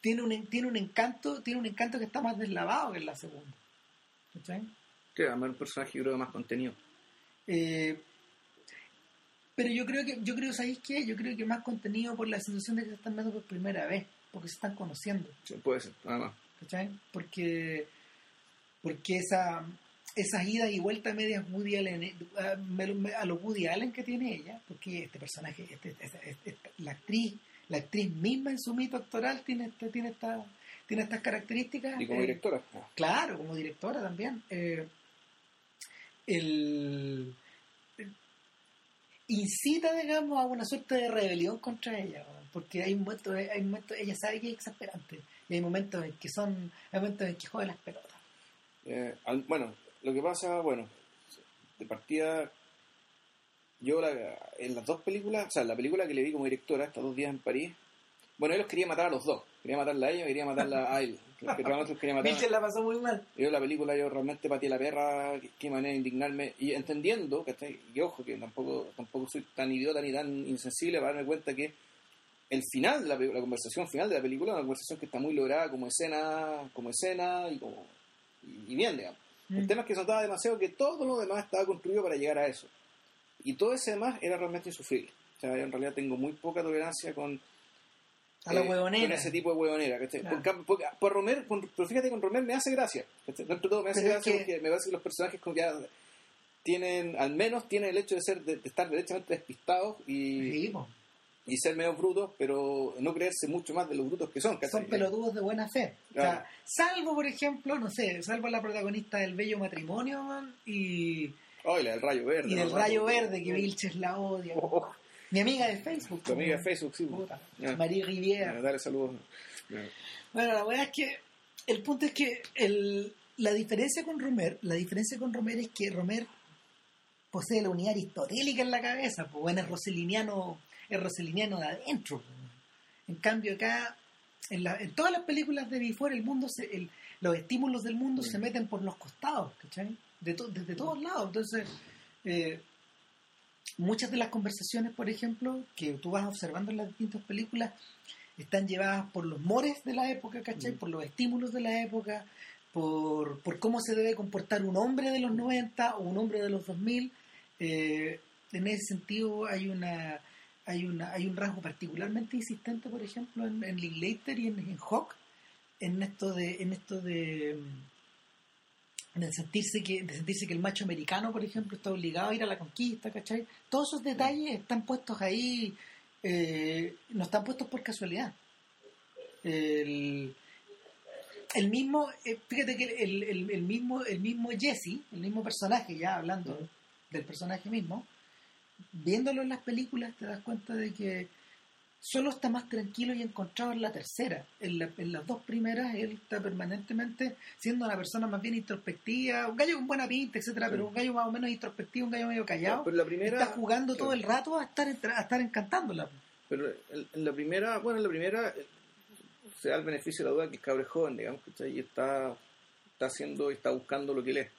tiene un, tiene un encanto, tiene un encanto que está más deslavado que en la segunda. ¿Cachai? Sí, además un personaje creo más contenido. Eh, pero yo creo que, yo creo, ¿sabéis qué? Yo creo que más contenido por la sensación de que se están viendo por primera vez, porque se están conociendo. Sí, puede ser, nada más. ¿Cachai? Porque, porque esa, esas idas y vueltas medias Woody Allen, a, a los Woody Allen que tiene ella, porque este personaje, este, la actriz, la actriz misma en su mito actoral tiene, este, tiene esta tiene estas características. Y como eh, directora. Claro, como directora también. Eh, el, incita, digamos, a una suerte de rebelión contra ella, porque hay momentos, hay momentos, ella sabe que es exasperante, y hay momentos en que son, hay momentos en que juega las pelotas. Eh, bueno, lo que pasa, bueno, de partida, yo la, en las dos películas, o sea, la película que le vi como directora, estos dos días en París, bueno, él los quería matar a los dos. Quería matarla a ella quería matarla a él. Que realmente quería matar. Michel la pasó muy mal. Yo la película, yo realmente pateé la perra, qué manera de indignarme. Y entendiendo, que y ojo, que tampoco, tampoco soy tan idiota ni tan insensible para darme cuenta que el final de la, la conversación final de la película es una conversación que está muy lograda como escena, como escena y como y, bien, digamos. El tema es que notaba demasiado que todo lo demás estaba construido para llegar a eso. Y todo ese demás era realmente insufrible. O sea, yo en realidad tengo muy poca tolerancia con a la huevonera. Con ese tipo de huevonera. Por, Romer, pero fíjate, con Romer me hace gracia. Dentro de todo me hace gracia porque me parece que los personajes con ya tienen, al menos tienen el hecho de ser de, estar derechamente despistados y, y ser medio brutos, pero no creerse mucho más de los brutos que son. Son pelotudos de buena fe. O sea, salvo, por ejemplo, no sé, salvo la protagonista del Bello Matrimonio y... Oh, y la del Rayo Verde. Y del Rayo Verde, que Vilches la odia. Oh, oh. Mi amiga de Facebook. Tu amiga de Facebook, sí. María Riviera. dale saludos. Bueno, la verdad es que el punto es que el, la diferencia con Romer, la diferencia con Romer es que Romer posee la unidad aristotélica en la cabeza, pues bueno, es roseliniano, es roseliniano de adentro. En cambio acá, en, la, en todas las películas de Before, el mundo se, el, los estímulos del mundo se meten por los costados, ¿cachai? De desde todos lados. Entonces, eh, muchas de las conversaciones, por ejemplo, que tú vas observando en las distintas películas, están llevadas por los mores de la época, ¿cachai? Mm. Por los estímulos de la época, por, cómo se debe comportar un hombre de los 90 o un hombre de los 2000. Eh, en ese sentido hay una hay una hay un rasgo particularmente insistente, por ejemplo, en, en Linklater y en, en Hawk, en esto de en esto de el sentirse que, de sentirse que el macho americano, por ejemplo, está obligado a ir a la conquista, ¿cachai? Todos esos detalles están puestos ahí, eh, no están puestos por casualidad. El, el mismo, eh, fíjate que el, el, el, mismo, el mismo Jesse, el mismo personaje, ya hablando del personaje mismo, viéndolo en las películas te das cuenta de que solo está más tranquilo y encontrado en la tercera. En, las dos primeras él está permanentemente siendo una persona más bien introspectiva, un gallo con buena pinta, etcétera, pero un gallo más o menos introspectivo, un gallo medio callado. pero la primera, está jugando todo el rato a estar a estar encantándola. Pero en la primera, bueno, en la primera eh, se da el beneficio de la duda que el cabrón es joven, digamos, y está está haciendo está buscando lo que él es.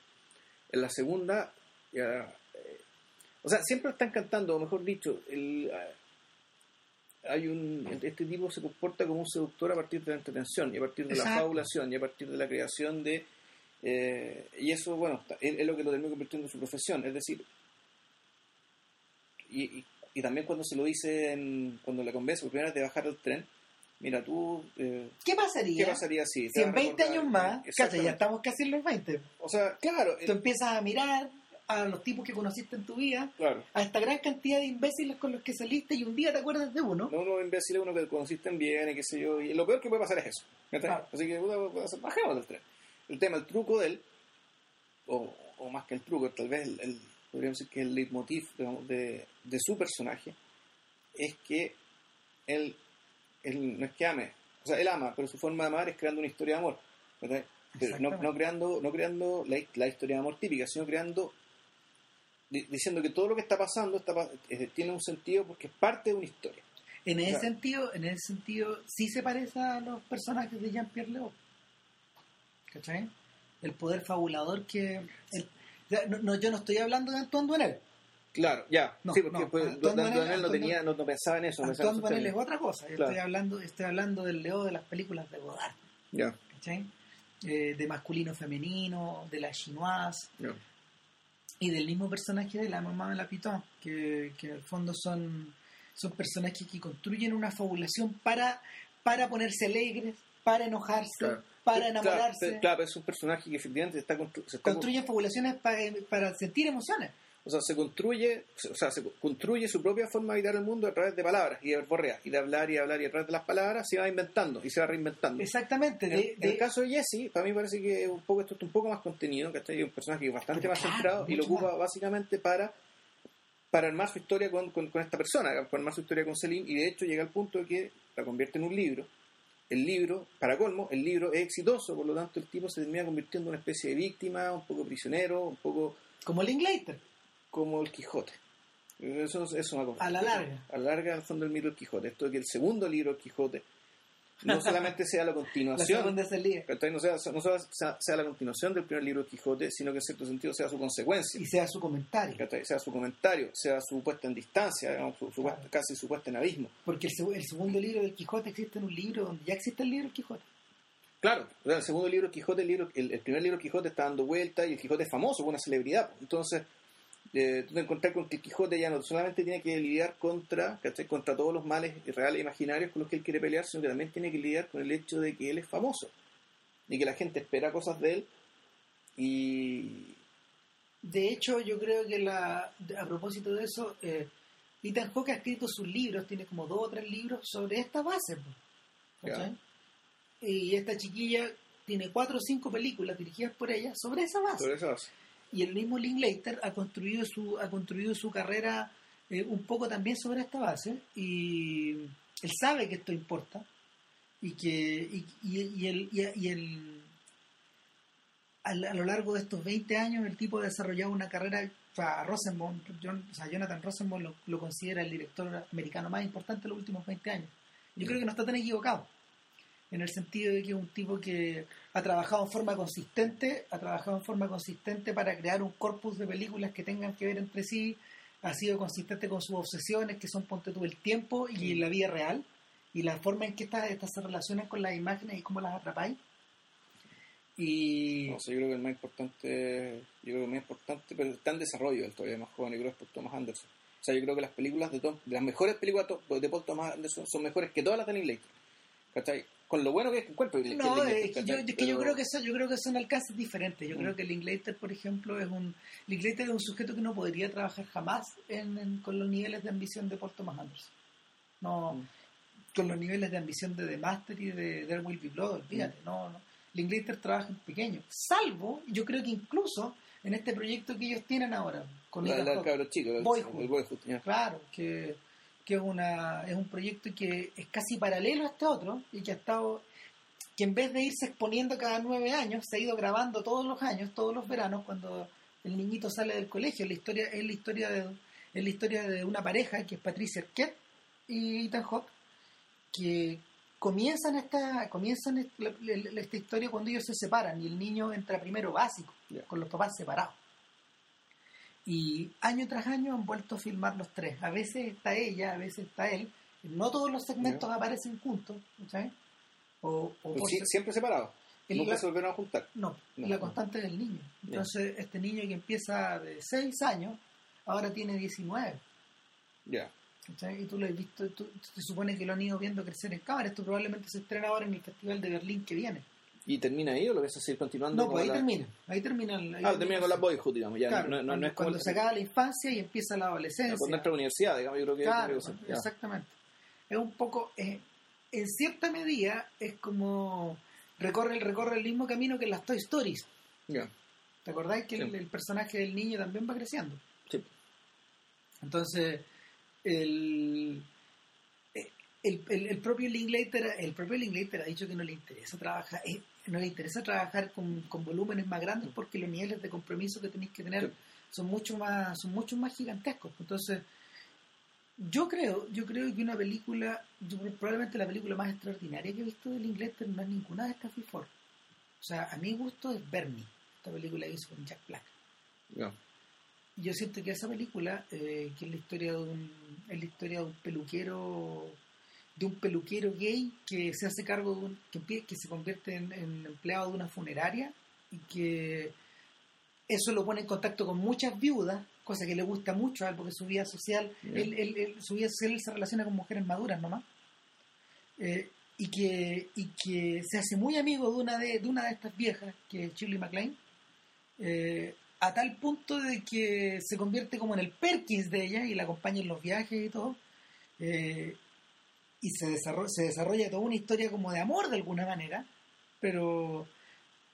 En la segunda eh, o sea, siempre están cantando, o mejor dicho, el, hay un este tipo se comporta como un seductor a partir de la entretención y a partir de la fabulación y a partir de la creación de eh, y eso bueno es, lo que lo termina convirtiendo en su profesión. Es decir y, y, también cuando se lo dice cuando le convence por primera vez de bajar del tren mira tú eh, ¿qué pasaría? ¿qué pasaría si, si en 20 años más ya estamos casi en los 20 o sea claro tú empiezas a mirar a los tipos que conociste en tu vida, a esta gran cantidad de imbéciles con los que saliste y un día te acuerdas de uno. No, uno imbéciles, uno que conociste en bien y qué sé yo. Y lo peor que puede pasar es eso. Así que uno puede hacer, bajemos del tren. El tema, el truco de él, o, o más que el truco, tal vez el, podríamos decir que el leitmotiv de, de, su personaje es que él, él no es que ame, o sea, él ama, pero su forma de amar es creando una historia de amor. no, no, creando, no creando la, la, historia de amor típica, sino creando diciendo que todo lo que está pasando está, tiene un sentido porque es parte de una historia. En ese sentido, en ese sentido, sí se parece a los personajes de Jean-Pierre Léo. ¿Cachai? El poder fabulador que... no, yo no estoy hablando de en él. Claro, ya. No, sí, porque no, pues, él, no, tenía, no, no pensaba en eso. en él es otra cosa. Yo Claro. estoy, hablando, estoy hablando del Leo de las películas de Godard. términos. ¿cachai? Eh, de masculino femenino, de la chinoise Ya, ya. Y del mismo personaje de la mamá de la Pitón, que, que en el fondo son, son personajes que construyen una fabulación para, para ponerse alegres, para enojarse, Claro. para Claro, enamorarse. pero- Claro, es un personaje que efectivamente está, constru- se está Construyen fabulaciones para, para sentir emociones. O sea, se construye, o sea, se construye su propia forma de habitar el mundo a través de palabras y de verborrea, y de hablar y hablar y a través de las palabras se va inventando y se va reinventando. Exactamente. En, De, en de- el caso de Jesse, para mí parece que un poco, esto está un poco más contenido, que es un personaje bastante Pero más claro, centrado y lo ocupa más. básicamente para para armar su historia con, con- con esta persona, para armar su historia con Celine, y de hecho llega al punto de que la convierte en un libro. El libro, para colmo, el libro es exitoso, por lo tanto el tipo se termina convirtiendo en una especie de víctima, un poco prisionero, un poco como Linklater. Como el Quijote. Eso, eso es una cosa. A la larga. A la larga, al fondo del libro El Quijote. Esto de que el segundo libro El Quijote no solamente sea la La continuación, salida. ¿cachai? no, sea, no sea, sea la continuación del primer libro El Quijote, sino que en cierto sentido sea su consecuencia. Y sea su comentario. Sea su comentario, sea su puesta en distancia, digamos, su, su Claro. puesta- casi su puesta en abismo. Porque el, el segundo libro del Quijote existe en un libro donde ya existe el libro del Quijote. Claro, sea, el segundo libro El Quijote, el, libro, el, el primer libro El Quijote está dando vuelta y el Quijote es famoso, es una celebridad. Entonces, eh, tú te encontrás con que Quijote ya no solamente tiene que lidiar contra, ¿cachai? contra todos los males reales e imaginarios con los que él quiere pelear, sino que también tiene que lidiar con el hecho de que él es famoso y que la gente espera cosas de él y De hecho, yo creo que la, a propósito de eso, eh, Ethan Hawke ha escrito sus libros, tiene como dos o tres libros sobre esta base. Y esta chiquilla tiene cuatro o cinco películas dirigidas por ella sobre esa base. sobre eso base. Y el mismo Linklater ha construido su, ha construido su carrera eh, un poco también sobre esta base y él sabe que esto importa y que y, y- y el, y- el- a, lo largo de estos 20 años el tipo ha desarrollado una carrera o sea, Rosenbaum, John- o sea, Jonathan Rosenbaum lo, lo considera el director americano más importante de los últimos 20 años. Yo creo que no está tan equivocado en el sentido de que es un tipo que ha trabajado en forma consistente, ha trabajado en forma consistente para crear un corpus de películas que tengan que ver entre sí, ha sido consistente con sus obsesiones, que son ponte tú el tiempo y la vida real, y la forma en que estas, estas se relacionan con las imágenes y cómo las atrapáis. Y No sé, yo creo que el más importante, yo creo que el más importante, pero está en desarrollo, él todavía más joven, yo creo que es por Thomas Anderson. O sea, yo creo que las películas de Tom, de las mejores películas de Paul Thomas Anderson son mejores que todas las de Linklater. ¿Cachai? Con lo bueno que es que encuentro. que- que no, es que yo, es que yo creo que eso, yo creo que son alcances diferentes. Yo Mm. creo que Linklater, por ejemplo, es un Linklater es un sujeto que no podría trabajar jamás en, en- con los niveles de ambición de Paul Thomas Anderson. No, Mm. con los niveles de ambición de The Master y de There Will Be Blood, olvídate, Mm. no, no. Linklater trabaja en pequeño, salvo, yo creo que incluso en este proyecto que ellos tienen ahora, con La, la cabro chico, el el. Claro, que, que es, una, es un proyecto que es casi paralelo a este otro y que ha estado que en vez de irse exponiendo cada nueve años, se ha ido grabando todos los años, todos los veranos, cuando el niñito sale del colegio. La historia es la historia de, es la historia de una pareja que es Patricia Arquette y Ethan Hawke, que comienzan esta, comienzan esta historia cuando ellos se separan y el niño entra primero básico, con los papás separados. Y año tras año han vuelto a filmar los tres. A veces está ella, a veces está él. No todos los segmentos aparecen juntos, ¿sabes? O, sí- siempre separados. Nunca la- se volvieron a juntar. no, No. la constante del niño. Entonces, este niño que empieza de 6 años, ahora tiene 19. Ya. ¿cachai? Y tú lo has visto, tú, se supone que lo han ido viendo crecer en cámara. Esto probablemente se estrena ahora en el Festival de Berlín que viene. ¿Y termina ahí o lo ves a seguir continuando? No, pues ahí la- termina. Ahí termina. el- ahí Ah, termina con la Boyhood, digamos. Ya, Claro, no, no- no cuando, es cuando se acaba la infancia y empieza la adolescencia. cuando entra a la universidad, digamos. Yo creo que. Claro, ya. exactamente. Es un poco, eh, en cierta medida, es como recorre, recorre el mismo camino que en las Toy Stories. Ya. ¿Te acordáis que el, Sí. el personaje del niño también va creciendo? Sí. Entonces, el, el, el, el propio Linklater, el propio Linklater ha dicho que no le interesa trabajar, eh, no le interesa trabajar con, con volúmenes más grandes porque los niveles de compromiso que tenéis que tener son mucho más, son mucho más gigantescos. Entonces, yo creo, yo creo que una película, yo probablemente la película más extraordinaria que he visto de Linklater no es ninguna de estas before. O sea, a mi gusto es Bernie, esta película que hizo con Jack Black. Ya. yo siento que esa película, eh, que es la historia de un, es la historia de un peluquero, de un peluquero gay que se hace cargo de un, que, que se convierte en, en empleado de una funeraria y que eso lo pone en contacto con muchas viudas, cosa que le gusta mucho a él porque su vida social, él, él- él- su vida social se relaciona con mujeres maduras nomás. Eh, y que y que se hace muy amigo de una de, de una de estas viejas, que es Shirley MacLaine, eh, a tal punto de que se convierte como en el Perkins de ella y la acompaña en los viajes y todo. Eh, y se desarrolla, se desarrolla toda una historia como de amor de alguna manera, pero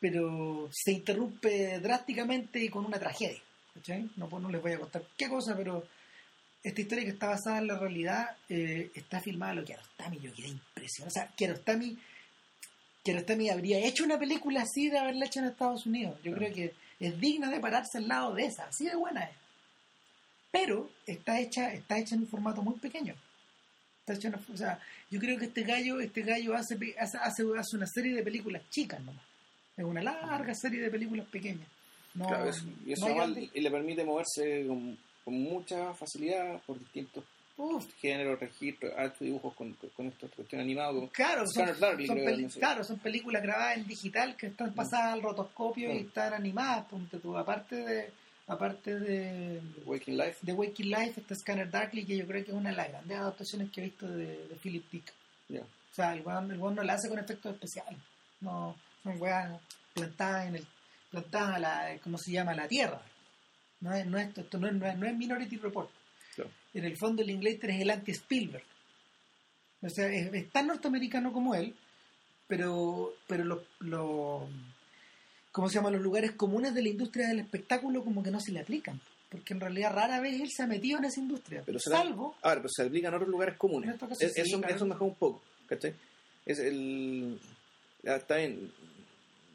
pero se interrumpe drásticamente y con una tragedia. No, pues no les voy a contar qué cosa, pero esta historia que está basada en la realidad eh, está filmada lo que Kiarostami. Yo quedé impresionado. O sea, Kiarostami, Kiarostami habría hecho una película así de haberla hecho en Estados Unidos. Yo creo que es digna de pararse al lado de esa. Así de buena es. Pero está hecha, está hecha en un formato muy pequeño. Está una- o sea, yo creo que este gallo, este gallo hace, hace, hace, una serie de películas chicas nomás. Es una larga serie de películas pequeñas. No, Claro, eso- y eso no hay le permite moverse con, con mucha facilidad por distintos Uf, géneros, registros, hartos dibujos con, con, esta cuestión animada. Claro, son, Scanner Darkly, son creo, peli- no sé. claro, son películas grabadas en digital que están pasadas al rotoscopio y Mm. están animadas, tú. Aparte de aparte de, Waking Life. de Waking Life, está Scanner Darkly, que yo creo que es una de las grandes adaptaciones que he visto de, de Philip Dick. Ya. O sea, el weón, el weón no la hace con efectos especiales. No, son weas plantadas en el plantadas a la, ¿cómo se llama? A la tierra. No es, no es, esto no es, no es, no es Minority Report. En el fondo el inglés es el anti-Spielberg. O sea, es, es tan norteamericano como él, pero, pero los, los, ¿cómo se llama? Los lugares comunes de la industria del espectáculo como que no se le aplican. Porque en realidad rara vez él se ha metido en esa industria. Pero salvo Ahora, pero se aplica en otros lugares comunes. Es- sí, eso, claro. eso mejora un poco, ¿cachai? Es el... ya está bien.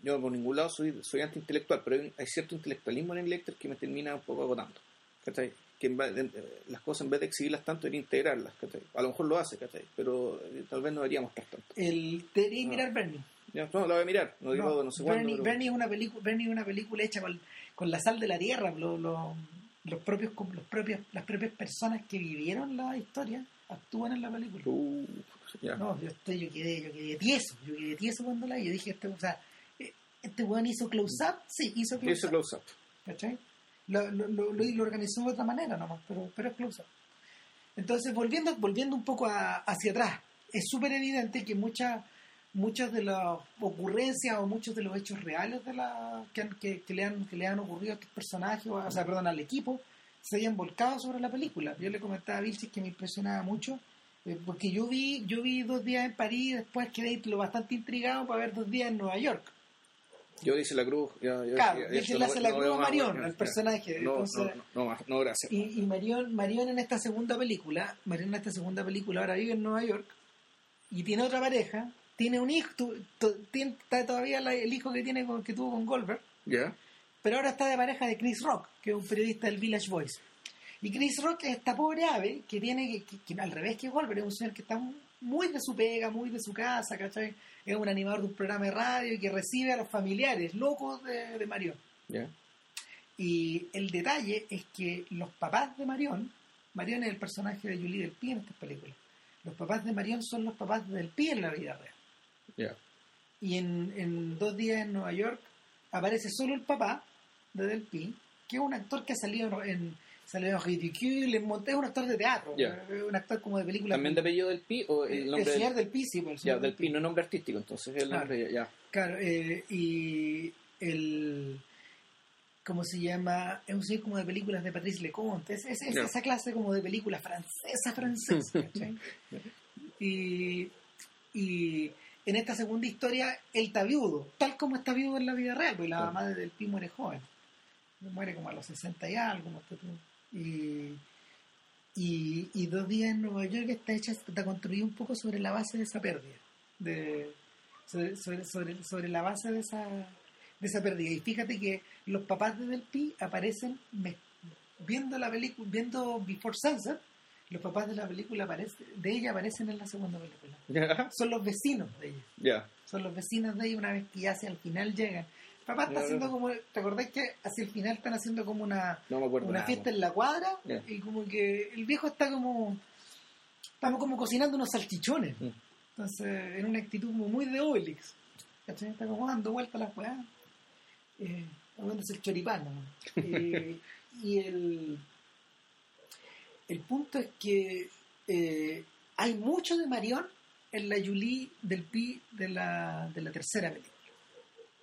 Yo por ningún lado soy, soy antiintelectual, pero hay, hay cierto intelectualismo en el lector que me termina un poco agotando, ¿cachai? Que en las cosas en vez de exhibirlas tanto, debería integrarlas, ¿cachai? A lo mejor lo hace, ¿cachai? Pero eh, tal vez no debería mostrar tanto. el debería No. mirar Bernie. Ya, no, la voy a mirar, no digo no, sé cuándo. Bernie, pero- Bernie es una película Bernie es una película hecha con, con la sal de la tierra lo- lo- los propios los propios las propias personas que vivieron la historia actúan en la película Uh, ya. no yo estoy yo quedé yo quedé tieso yo quedé tieso cuando la vi yo dije este o sea eh, este weón hizo close up sí hizo close Ese up close up. ¿cachai? Lo, lo, lo, organizó de otra manera nomás, pero, pero es close up. Entonces, volviendo, volviendo un poco a- hacia atrás, es súper evidente que muchas muchas de las ocurrencias o muchos de los hechos reales de la, que, han- que, que le han, que le han ocurrido a estos personajes, o, sea, perdón, al equipo, se hayan volcado sobre la película. Yo le comentaba a Vilches que me impresionaba mucho, eh, porque yo vi yo vi dos días en París y después quedé lo bastante intrigado para ver dos días en Nueva York. Yo dice la cruz. Ya, ya, Claro, ya, y eso él no- hace la no cruz a Marion, al personaje. No, entonces, no, no, gracias. Y, y Marion, Marion en esta segunda película, Marion en esta segunda película ahora vive en Nueva York y tiene otra pareja, tiene un hijo, tu- tu- tiene, está todavía la- el hijo que tiene con, que tuvo con Goldberg, pero ahora está de pareja de Chris Rock, que es un periodista del Village Voice. Y Chris Rock es esta pobre ave que tiene que, que- que al revés que Goldberg, es un señor que está muy de su pega, muy de su casa, ¿cachai? Es un animador de un programa de radio y que recibe a los familiares locos de, de Marion. Y el detalle es que los papás de Marion, Marion es el personaje de Julie Del Pi en estas películas, los papás de Marion son los papás de Del Pi en la vida real. Ya. Y en, en dos días en Nueva York aparece solo el papá de Del Pi, que es un actor que ha salido en, salió en Ridicule, es un actor de teatro, Ya. es un actor como de película. ¿También de apellido del Pi o el el, nombre señor del, del Pi, sí, pues, el señor del Pi, no nombre artístico, entonces el Claro. nombre, ya. Claro, eh, y el. ¿Cómo se llama? Es un señor como de películas de Patrice Leconte. Es, es- es esa clase como de película francesa, francesa. ¿cachai? y, y en esta segunda historia, él está viudo, tal como está viudo en la vida real, porque la Claro. mamá del Pi muere joven. Muere como a los 60 y algo. que tú. Y, y, y dos días en Nueva York está hecha, está construida un poco sobre la base de esa pérdida. De, sobre, sobre, sobre, sobre la base de esa, de esa pérdida. Y fíjate que los papás de Del Pi aparecen me- viendo la película, viendo Before Sunset, los papás de la película aparecen, de ella aparecen en la segunda película. Son los vecinos de ella. Son los vecinos de ella una vez que ya hacia el final llegan. papá está No, haciendo como, ¿te acordás que hacia el final están haciendo como una, No me acuerdo una nada, fiesta en la cuadra? Y como que el viejo está como, estamos como cocinando unos salchichones. Mm. Entonces, en una actitud como muy de Obelix. ¿Cachai? Está como dando vueltas las weas. Eh, el choripán. ¿no? Eh, y el, el punto es que eh, hay mucho de Marión en la Julie del Pi de la, de la tercera película.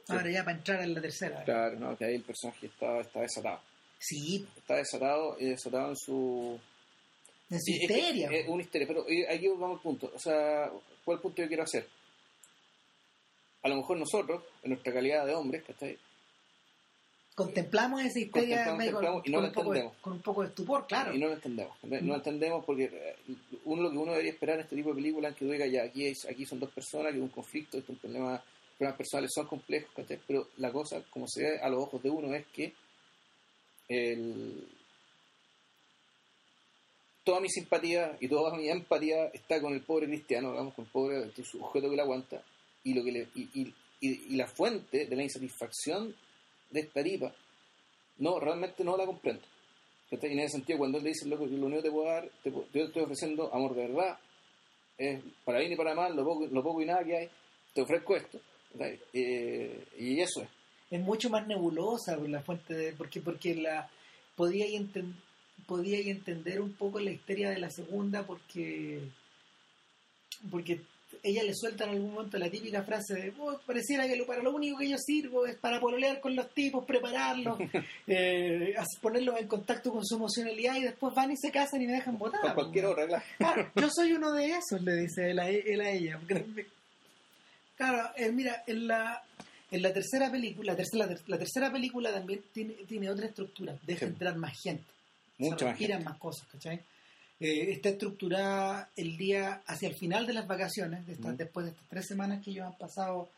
Ahora ya para entrar en la tercera. Claro, no, que ahí el personaje está, está desatado. Sí, Está desatado y desatado en su... en su Sí, que histeria. Es una histeria, pero eh, aquí vamos al punto. O sea, ¿cuál punto yo quiero hacer? A lo mejor nosotros, en nuestra calidad de hombres, ¿cachai? Contemplamos esa histeria Contemplamos, con, y no con la un poco de, con un poco de estupor, claro. Y no lo entendemos. No Mm. lo entendemos porque eh, uno lo que uno debería esperar en este tipo de películas es que diga ya, aquí, es, aquí son dos personas, que hay un conflicto, este es un problema, problemas personales son complejos, pero la cosa, como se ve a los ojos de uno, es que el, toda mi simpatía y toda mi empatía está con el pobre cristiano, digamos, con el pobre el sujeto que le aguanta, y lo que le, y, y- y- y la fuente de la insatisfacción de esta tipa, no, realmente no la comprendo. Y en ese sentido, cuando él dice, loco, que lo único que te puedo dar, te, yo te estoy ofreciendo amor de verdad, es para bien y para mal, lo poco, lo poco y nada que hay, te ofrezco esto. Eh, y eso es. es mucho más nebulosa por la fuente de porque porque la podía enten- podía entender un poco la histeria de la segunda porque porque ella le suelta en algún momento la típica frase de "Oh, pareciera que lo, para lo único que yo sirvo es para pololear con los tipos, prepararlos, eh, ponerlos en contacto con su emocionalidad y después van y se casan y me dejan votar. Con cualquier otra, claro. Claro, yo soy uno de esos, le dice él a, él a ella. Claro, eh, mira, en la, en la tercera película, la tercera, la tercera película también tiene, tiene otra estructura, deja Sí. entrar más gente. Mucha se más respiran gente. más cosas, ¿cachai? Eh, está estructurada el día hacia el final de las vacaciones, de estas- Mm. después de estas tres semanas que ellos han pasado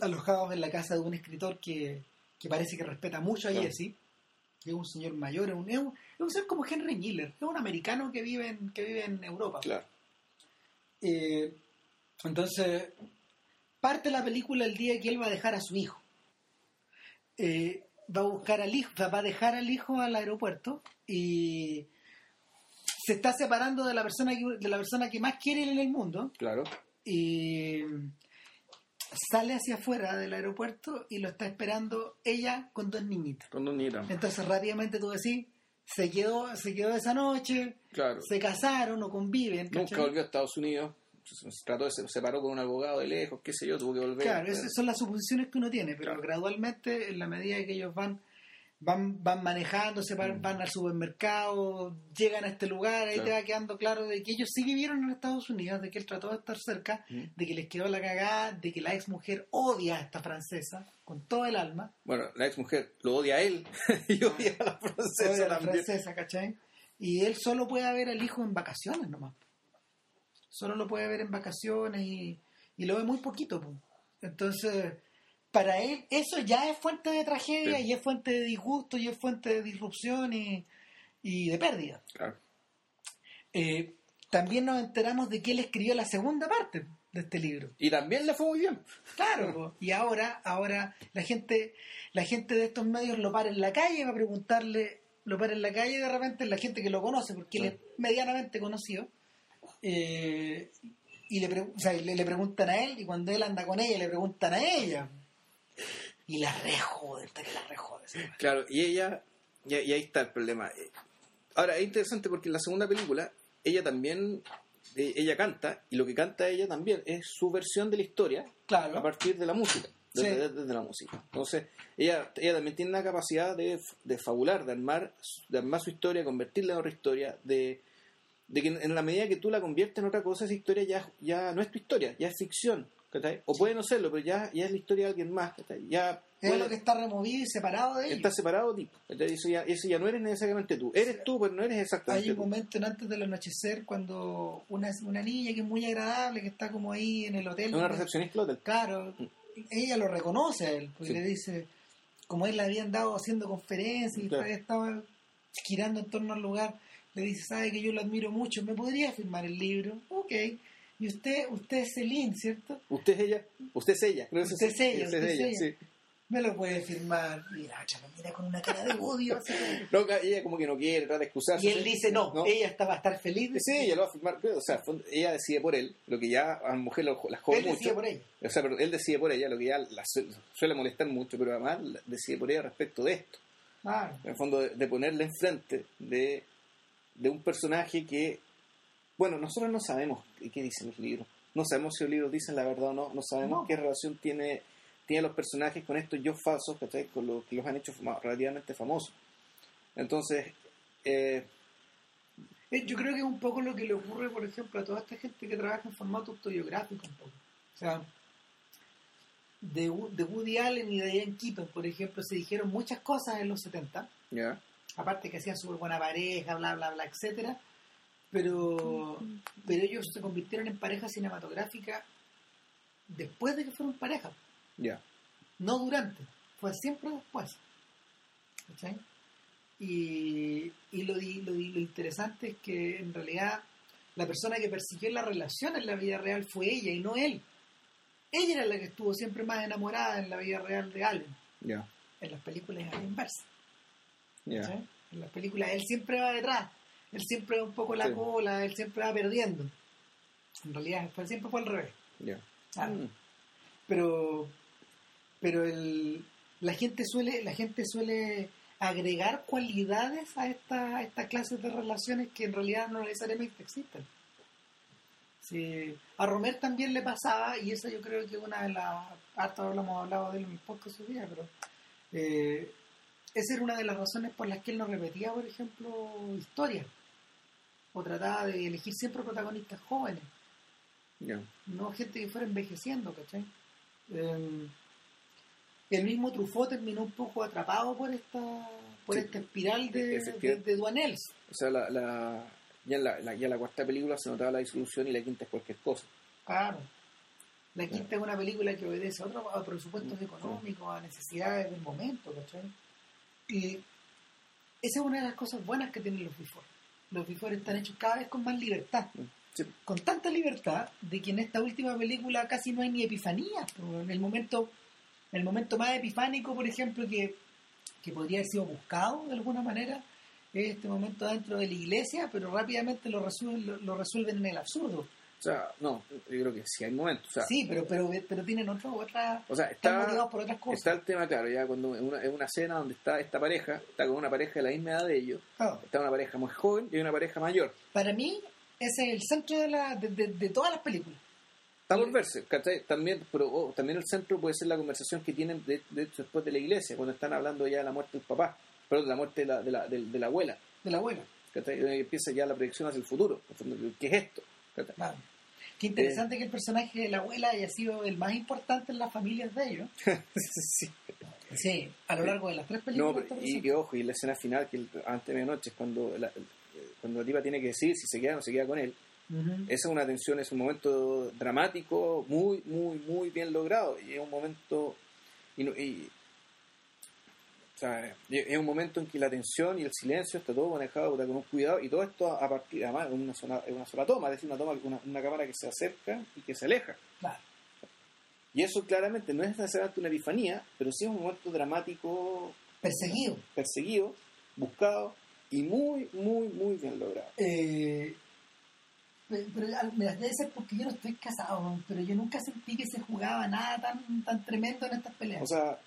alojados en la casa de un escritor que, que parece que respeta mucho a Claro. Jesse, que es un señor mayor, es un, es un, señor como Henry Miller, es un americano que vive en, que vive en Europa. Claro. Eh, entonces, parte la película el día que él va a dejar a su hijo. Eh, va a buscar al hijo, va a dejar al hijo al aeropuerto y se está separando de la persona que, de la persona que más quiere en el mundo Claro. y sale hacia afuera del aeropuerto y lo está esperando ella con dos niñitas. Con dos niñitas. Entonces rápidamente tú decís, se quedó, se quedó esa noche, Claro. se casaron o conviven. Nunca volvió a Estados Unidos. Trató de se separó con un abogado de lejos, qué sé yo, tuvo que volver. Claro, esas son las suposiciones que uno tiene, pero Claro. gradualmente, en la medida que ellos van van van manejándose, van, Mm. van al supermercado, llegan a este lugar, ahí Claro. te va quedando claro de que ellos sí vivieron en Estados Unidos, de que él trató de estar cerca, Mm. de que les quedó la cagada, de que la ex mujer odia a esta francesa con todo el alma, Bueno, la ex mujer lo odia a él y odia a la francesa odia a la también. francesa, ¿cachai? Y él solo puede ver al hijo en vacaciones nomás. Solo lo puede ver en vacaciones y, y lo ve muy poquito. po. Entonces, para él eso ya es fuente de tragedia Sí. y es fuente de disgusto y es fuente de disrupción y, y de pérdida. Claro. Eh, también nos enteramos de que él escribió la segunda parte de este libro. Y también le fue muy bien. Claro, y ahora, ahora la gente, la gente de estos medios lo para en la calle va a preguntarle, lo para en la calle de repente la gente que lo conoce, porque él es medianamente conocido, eh, y le, pre- o sea, le, le preguntan a él, y cuando él anda con ella, le preguntan a ella. Y la está que la mujer. Claro, y ella, y, y ahí está el problema. Ahora, es interesante porque en la segunda película, ella también, eh, ella canta, y lo que canta ella también es su versión de la historia a Claro, partir de la música. Desde, Sí. desde la música. Entonces, ella, ella también tiene la capacidad de, de fabular, de armar, de armar su historia, convertirla en otra historia, de, de que en la medida que tú la conviertes en otra cosa, esa historia ya, ya no es tu historia, ya es ficción. ¿Cachai? O puede no serlo, pero ya, ya es la historia de alguien más. ¿cachai? Ya es lo que está removido y separado de está ellos. separado tipo. Eso ya, eso ya no eres necesariamente tú. Eres tú, pero no eres exactamente Hay un tú. momento en antes del anochecer cuando una, una niña que es muy agradable, que está como ahí en el hotel. Una recepcionista del hotel. Claro, ella lo reconoce a él, porque Sí. le dice, como él le habían dado haciendo conferencias y Claro. estaba girando en torno al lugar, le dice, sabe que yo lo admiro mucho, ¿me podría firmar el libro? Ok. Y usted, usted es Celine, ¿cierto? Usted es ella. Usted es ella. Creo Usted es ella, Usted usted es es ella, ella. sí. Me lo puede firmar. Mira, chaval, mira con una cara de odio. así como- No, ella como que no quiere, trata de excusarse. Y él dice, no, No. ella está, va a estar feliz. Sí, ella lo va a firmar. O sea, ella decide por él, lo que ya a la mujer lo- la jode Él decide mucho. por ella. O sea, pero él decide por ella, lo que ya la su- suele molestar mucho, pero además la- decide por ella respecto de esto. Claro. En el fondo, de, de ponerle enfrente de, de un personaje que, bueno, nosotros no sabemos qué dicen los libros. No sabemos si los libros dicen la verdad o no. No sabemos No. qué relación tiene, tiene los personajes con estos yo falsos, ¿cachai? Con lo que los han hecho relativamente famosos. Entonces, eh, Eh, Yo creo que es un poco lo que le ocurre, por ejemplo, a toda esta gente que trabaja en formato autobiográfico un poco. O sea, de, Wo- de Woody Allen y de Diane Keaton, por ejemplo, se dijeron muchas cosas en los 70, ya, aparte que hacían súper buena pareja, bla, bla, bla, etcétera, pero, pero ellos se convirtieron en pareja cinematográfica después de que fueron pareja, ya. no durante, fue siempre después. ¿Cachai? Y, y lo, di- lo, di- lo interesante es que en realidad la persona que persiguió la relación en la vida real fue ella y no él. Ella era la que estuvo siempre más enamorada en la vida real de Allen. Ya, En las películas es a la inversa. ya. ¿cachai? En las películas él siempre va detrás. Él siempre va un poco la Sí. cola, él siempre va perdiendo. En realidad fue- siempre fue al revés. ya. Ah, Mm, pero pero el, la gente suele la gente suele agregar cualidades a esta a esta clase de relaciones que en realidad no necesariamente existen Sí, a Romer también le pasaba y esa yo creo que es una de las harto hablamos hablado de él en el podcast su día pero eh, esa era una de las razones por las que él no repetía por ejemplo historias o trataba de elegir siempre protagonistas jóvenes no gente que fuera envejeciendo, ¿cachai? Eh, el mismo Truffaut terminó un poco atrapado por esta por Sí. esta espiral de, de, Efectivamente. de Duanels. O sea, la, la, ya, en la, la- ya en la cuarta película se notaba la disolución y la quinta es cualquier cosa. Claro. La quinta es una película que obedece a, otro, a presupuestos Mm, económicos, a necesidades del momento, ¿cachai? Y esa es una de las cosas buenas que tienen los before. Los before están hechos cada vez con más libertad. Sí. con tanta libertad de que en esta última película casi no hay ni epifanía. En el momento, el momento más epifánico, por ejemplo, que, que podría haber sido buscado de alguna manera, es este momento dentro de la iglesia, pero rápidamente lo resuelven, lo, lo resuelven en el absurdo. O sea, no, yo creo que sí hay momentos. O sea, sí, pero, pero, pero tienen otro, otra, o sea están está, motivados por otras cosas. está el tema, claro, ya cuando en una, una escena donde está esta pareja, está con una pareja de la misma edad de ellos, Claro. está una pareja muy joven y una pareja mayor. Para mí, ese es el centro de, la, de, de- de todas las películas. Está por verse, ¿cachai? También, pero oh, también el centro puede ser la conversación que tienen de, después de la iglesia, cuando están hablando ya de la muerte del papá, perdón, de la muerte de la, de la, de- de la abuela, De la abuela. ¿cachai? Y empieza ya la proyección hacia el futuro, ¿qué es esto? Qué interesante que el personaje de la abuela haya sido el más importante en las familias de ellos. sí. Sí, a lo largo de las tres No, películas. pero- está y que ojo, y la escena final, que antes de medianoche, es cuando la, cuando la tipa tiene que decir si se queda o no se queda con él. Ujú. Esa es una tensión, es un momento dramático, muy, muy, muy bien logrado. Y es un momento. Y, no- y- o sea, es un momento en que la tensión y el silencio está todo manejado con un cuidado. Y todo esto a partir, además, en una sola, una sola toma, es decir, una, toma, una, una cámara que se acerca y que se aleja. Claro. Y eso claramente no es necesariamente una epifanía, pero sí es un momento dramático Perseguido. perseguido, buscado y muy, muy, muy bien logrado. Eh, pero, pero, ah, mira, debe ser porque yo no estoy casado, pero yo nunca sentí que se jugaba nada tan, tan tremendo en estas peleas. O sea,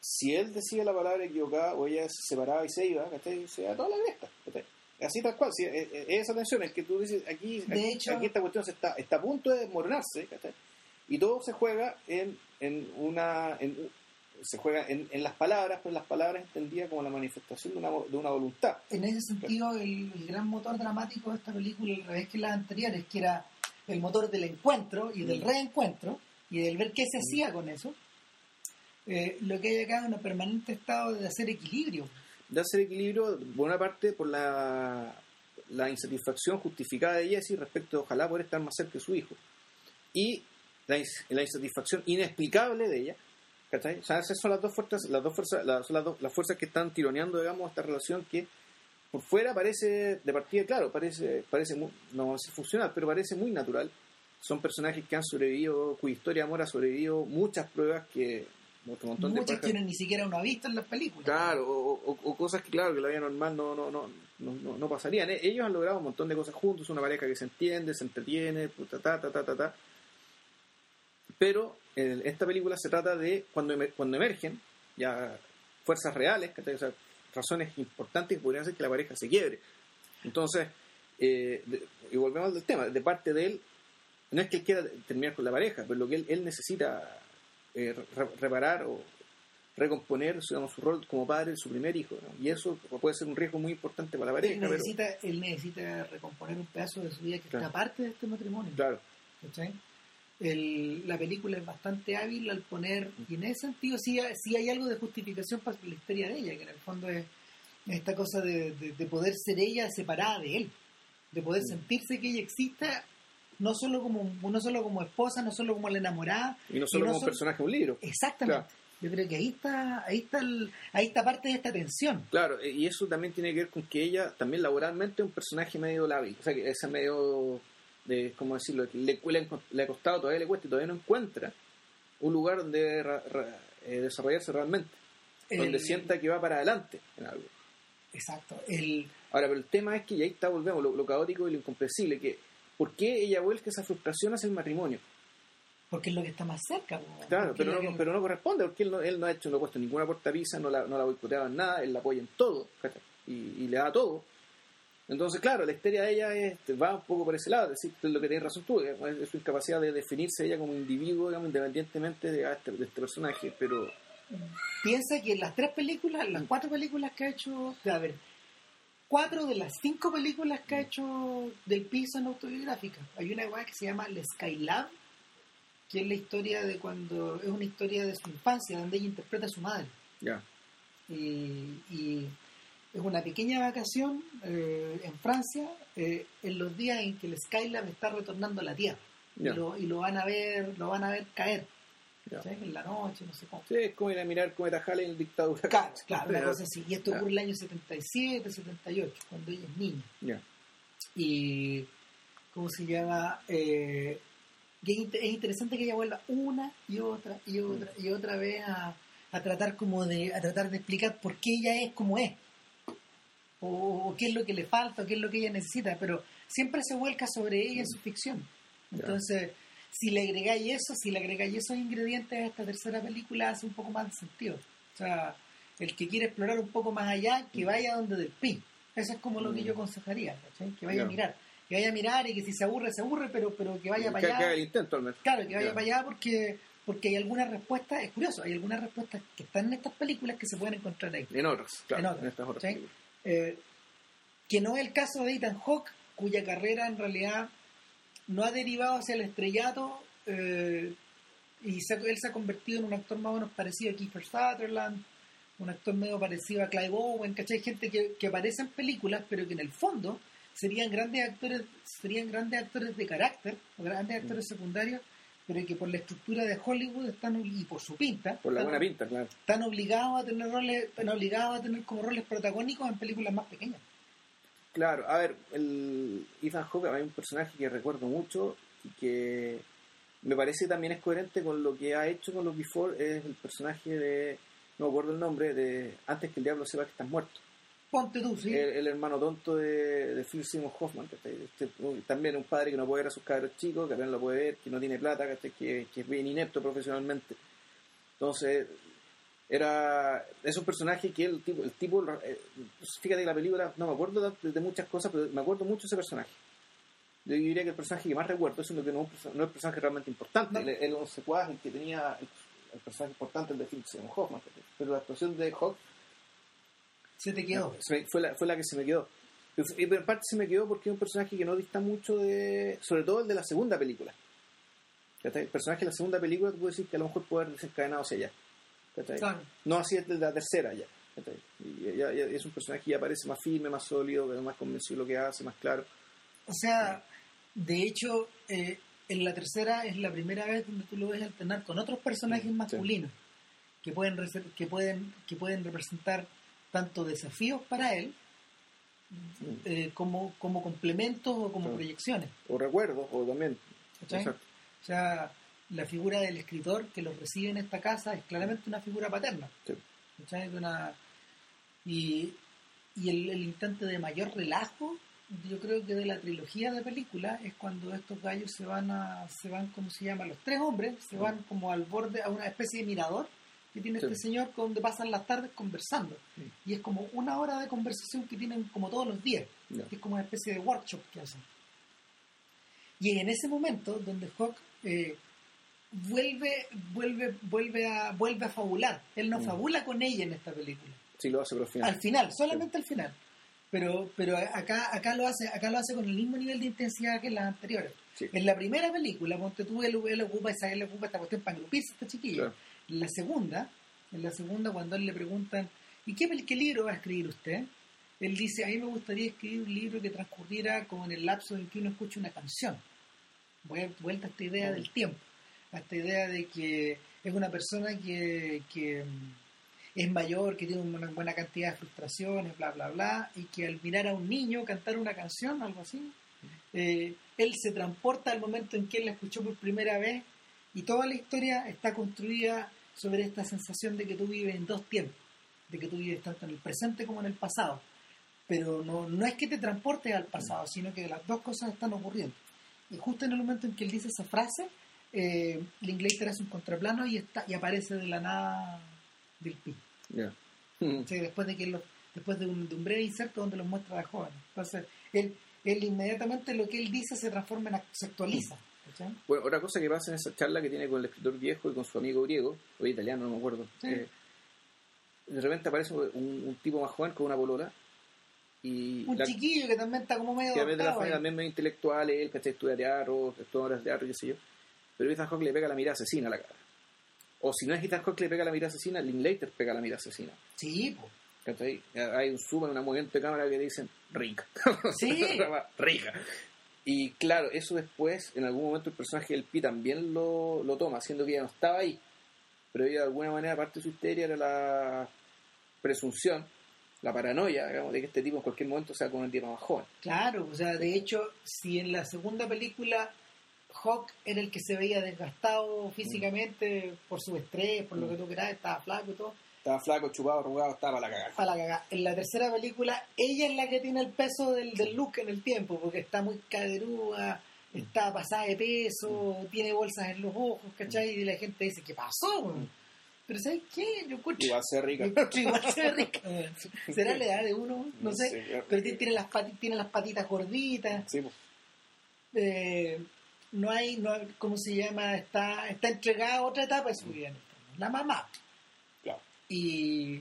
si él decía la palabra equivocada o ella se separaba y se iba, ¿cachai? Se iba a toda la cresta. Así tal cual, sí, es, es esa tensión, es que tú dices, aquí, De aquí, hecho- aquí esta cuestión se está, está a punto de desmoronarse, ¿cachai? Y todo se juega en, en una... en- se juega en, en las palabras, pero las palabras entendidas como la manifestación de una, de una voluntad. en ese sentido, el, el gran motor dramático de esta película, al revés que las anteriores, que era el motor del encuentro y del Mm. reencuentro y del ver qué se hacía con eso, eh, lo que hay acá es un permanente estado de hacer equilibrio. de hacer equilibrio, por una parte, por la, la insatisfacción justificada de Jesse respecto de ojalá poder estar más cerca de su hijo. Y la, la insatisfacción inexplicable de ella. ¿cachai? O sea, esas son las dos fuerzas, las dos fuerzas, las, las, dos- las fuerzas que están tironeando, digamos, esta relación que por fuera parece, de partida, claro, parece, parece muy, no decir funcional, pero parece muy natural. Son personajes que han sobrevivido, cuya historia de amor ha sobrevivido muchas pruebas que, otro montón de Muchas parejas. que ni siquiera uno ha visto en las películas. Claro, o, o- o cosas que, claro, que la vida normal no, no, no, no, no, pasarían. Eh, Ellos han logrado un montón de cosas juntos, una pareja que se entiende, se entretiene, puta, ta, ta, ta, ta, ta. Pero eh, esta película se trata de cuando, emer- cuando emergen ya fuerzas reales, ¿cachai? O sea, razones importantes que podrían hacer que la pareja se quiebre. Entonces, eh, de- y volvemos al tema, de parte de él, no es que él quiera terminar con la pareja, pero lo que él, él necesita eh, re- reparar o recomponer digamos, su rol como padre de su primer hijo. ¿no? Y eso puede ser un riesgo muy importante para la pareja. él, pero- necesita, él necesita recomponer un pedazo de su vida que Claro. está aparte de este matrimonio. El- la película es bastante hábil al poner, y en ese sentido sí, hay- sí hay algo de justificación para la historia de ella, que en el fondo es esta cosa de, de- de poder ser ella separada de él, de poder Mm. sentirse que ella exista no solo como no solo como esposa, no solo como la enamorada, y no solo Y no como son- personaje de un libro. exactamente. Claro. Yo creo que ahí está, ahí está, el- ahí está parte de esta tensión. Claro, eh, y eso también tiene que ver con que ella también laboralmente es un personaje medio lábil, o sea, que ese medio de, ¿cómo decirlo? Le, le, le ha costado, todavía le cuesta y todavía no encuentra un lugar donde ra- ra- eh, desarrollarse realmente, donde El- sienta que va para adelante en algo. Exacto. El, Ahora, pero el tema es que, y ahí está, volvemos, lo, lo caótico y lo incomprensible, que ¿por qué ella vuelca esa frustración hacia el matrimonio? porque es lo que está más cerca. Claro, pero no, que- pero no corresponde, porque él no, él no ha hecho, no ha puesto ninguna portavisa, no la, no la ha boicoteado en nada, él la apoya en todo, y, y le da todo. Entonces, claro, la histeria de ella es- va un poco por ese lado, es decir, lo que tienes razón tú, es, su incapacidad de definirse ella como individuo, digamos, independientemente de, este, de este personaje, pero piensa que las tres películas, las cuatro películas que ha hecho, cuatro de las cinco películas que ha hecho del piso son autobiográficas. Hay una que se llama The Skylab, que es la historia de cuando, es una historia de su infancia, donde ella interpreta a su madre. ya, Y, y es una pequeña vacación eh, en Francia, eh, en los días en que el Skylab está retornando a la Tierra. ya, Y, lo, y lo van a ver, lo van a ver caer. En la noche, no sé cómo. Sí, es como ir a mirar Cometa Halley en dictadura. Claro, claro, una cosa así. Y esto ocurre en el año 77, 78, cuando ella es niña. Y, ¿cómo se llama? Eh, es, int- es interesante que ella vuelva una y otra y otra y otra vez a, a tratar como de a tratar de explicar por qué ella es como es. O, o qué es lo que le falta, o qué es lo que ella necesita, pero siempre se vuelca sobre ella en su ficción. Ya. Entonces, si le agregáis eso, si le agregáis esos ingredientes a esta tercera película, hace un poco más de sentido. O sea, el que quiere explorar un poco más allá, que vaya donde del pin. Eso es como lo que Mm. yo aconsejaría, ¿cachai? Que vaya a mirar. Que vaya a mirar y que si se aburre, se aburre, pero, pero que vaya para que haga allá. el intento al menos. Claro, que vaya Ya. para allá porque porque hay algunas respuestas, es curioso, hay algunas respuestas que están en estas películas que se pueden encontrar ahí. En otras, claro, En en, otras, estas otras. Eh, que no es el caso de Ethan Hawke, cuya carrera en realidad no ha derivado hacia el estrellato eh, y se- él se ha convertido en un actor más o menos parecido a Kiefer Sutherland, un actor medio parecido a Clive Owen, ¿cachai? Gente que, que aparece en películas, pero que en el fondo serían grandes actores, serían grandes actores de carácter, o grandes actores secundarios, pero que por la estructura de Hollywood están y por su pinta, Por la están- buena pinta, claro. están obligados a tener roles, están obligados a tener como roles protagónicos en películas más pequeñas. Claro, a ver, el Ethan Hawke hay un personaje que recuerdo mucho y que me parece también es coherente con lo que ha hecho con los Before, es el personaje de, no me acuerdo el nombre, de Antes que el diablo sepa que estás muerto. Ponte tú, sí. El, el hermano tonto de, de Phil Seymour Hoffman, ¿cachai? Este, un- también un padre que no puede ver a sus cabros chicos, que apenas lo puede ver, que no tiene plata. Que, que es bien inepto profesionalmente. Entonces, era es un personaje que el tipo, el tipo eh, fíjate que la película, no me acuerdo de, de muchas cosas, pero me acuerdo mucho de ese personaje. Yo diría que el personaje que más recuerdo es lo que no, no es el personaje realmente importante. No. El, secuaz, el que tenía el, el personaje importante, el de Phil Seymour Hoffman. Pero la actuación de Hawk Se te quedó. se me- fue, la, fue la que se me quedó. Y en parte se me quedó porque es un personaje que no dista mucho de. Sobre todo el de la segunda película. El personaje de la segunda película, tú puedes decir que a lo mejor puede haber desencadenado hacia allá. No así es de la tercera ya. ya- ya es un personaje que ya parece más firme, más sólido, más convencido de lo que hace, más claro. O sea, de hecho, eh, en la tercera es la primera vez donde tú lo ves alternar con otros personajes Sí. masculinos que pueden que pueden que pueden representar tanto desafíos para él eh, como como complementos o como proyecciones. O recuerdos, o también. Exacto. O sea, la figura del escritor que los recibe en esta casa es claramente una figura paterna. Sí. una- y y el, el instante de mayor relajo, yo creo que de la trilogía de películas, es cuando estos gallos se van a, se van, ¿cómo se llama? Los tres hombres se van como al borde, a una especie de mirador que tiene Sí. este señor donde pasan las tardes conversando. Y es como una hora de conversación que tienen como todos los días que es como una especie de workshop que hacen. Y en ese momento donde Hawk eh, vuelve, vuelve, vuelve a, vuelve a fabular. Él no Mm. fabula con ella en esta película. Sí, lo hace, pero al final. Al final, solamente al final. Pero, pero acá, acá lo hace, acá lo hace con el mismo nivel de intensidad que en las anteriores. Sí. En la primera película, ponte tú, él, él ocupa esa, él ocupa esta cuestión para engrupirse a esta chiquilla. Claro. En la segunda, en la segunda, cuando a él le preguntan, ¿y qué, qué libro va a escribir usted? Él dice, a mí me gustaría escribir un libro que transcurriera como en el lapso en que uno escucha una canción. Vuel- Vuelta a esta idea del tiempo, a esta idea de que es una persona que, que, mm, es mayor, que tiene una buena cantidad de frustraciones, bla, bla, bla, y que al mirar a un niño cantar una canción, algo así, eh, él se transporta al momento en que él la escuchó por primera vez y toda la historia está construida sobre esta sensación de que tú vives en dos tiempos, de que tú vives tanto en el presente como en el pasado. Pero no, no es que te transportes al pasado, sino que las dos cosas están ocurriendo. Y justo en el momento en que él dice esa frase, eh, Linklater hace un contraplano y, está, y aparece de la nada del pi. O sea, después de que lo- después de un, de un breve inserto donde los muestra de joven. Entonces, él, él inmediatamente lo que él dice se transforma en se actualiza. Bueno, otra cosa que pasa en esa charla que tiene con el escritor viejo y con su amigo griego, o italiano, no me acuerdo, Sí. eh, de repente aparece un, un tipo más joven con una polola y Un la, chiquillo que también está como medio que a veces de la adoptado familia también medio intelectual, él, que estudia teatro, estudia obras de teatro, qué sé yo, pero Ethan Hawke le pega la mirada asesina a la cara. O si no es Ethan Hawke le pega la mirada asesina, Linklater pega la mirada asesina. Sí, po. ¿Cachai? Hay un zoom en una movimiento de cámara que dicen rica. Sí. rica. Y claro, eso después, en algún momento el personaje del Pi también lo, lo toma, siendo que ya no estaba ahí. Pero ella, de alguna manera, parte de su histeria era la presunción, la paranoia, digamos, de que este tipo en cualquier momento sea con el tipo más joven. Claro, o sea, de hecho, si en la segunda película Hawk era el que se veía desgastado físicamente por su estrés, por lo Mm. que tú quieras, estaba flaco y todo, Estaba flaco, chupado, arrugado, estaba para la cagada. para la cagada. En la tercera película, ella es la que tiene el peso del, del look en el tiempo, porque está muy caderúa, está pasada de peso, tiene bolsas en los ojos, ¿cachai? Y la gente dice, ¿qué pasó? weón?". Pero ¿sabes qué? Yo encuentro... Igual ser rica. igual se ve rica. ¿Será la edad de uno? No, No sé. sé. Pero tiene, las pati- tiene las patitas gorditas. Sí, pues. eh, no hay, no hay- ¿cómo se llama? Está, está entregada a otra etapa de su vida. fondo. La mamá. Claro. Y,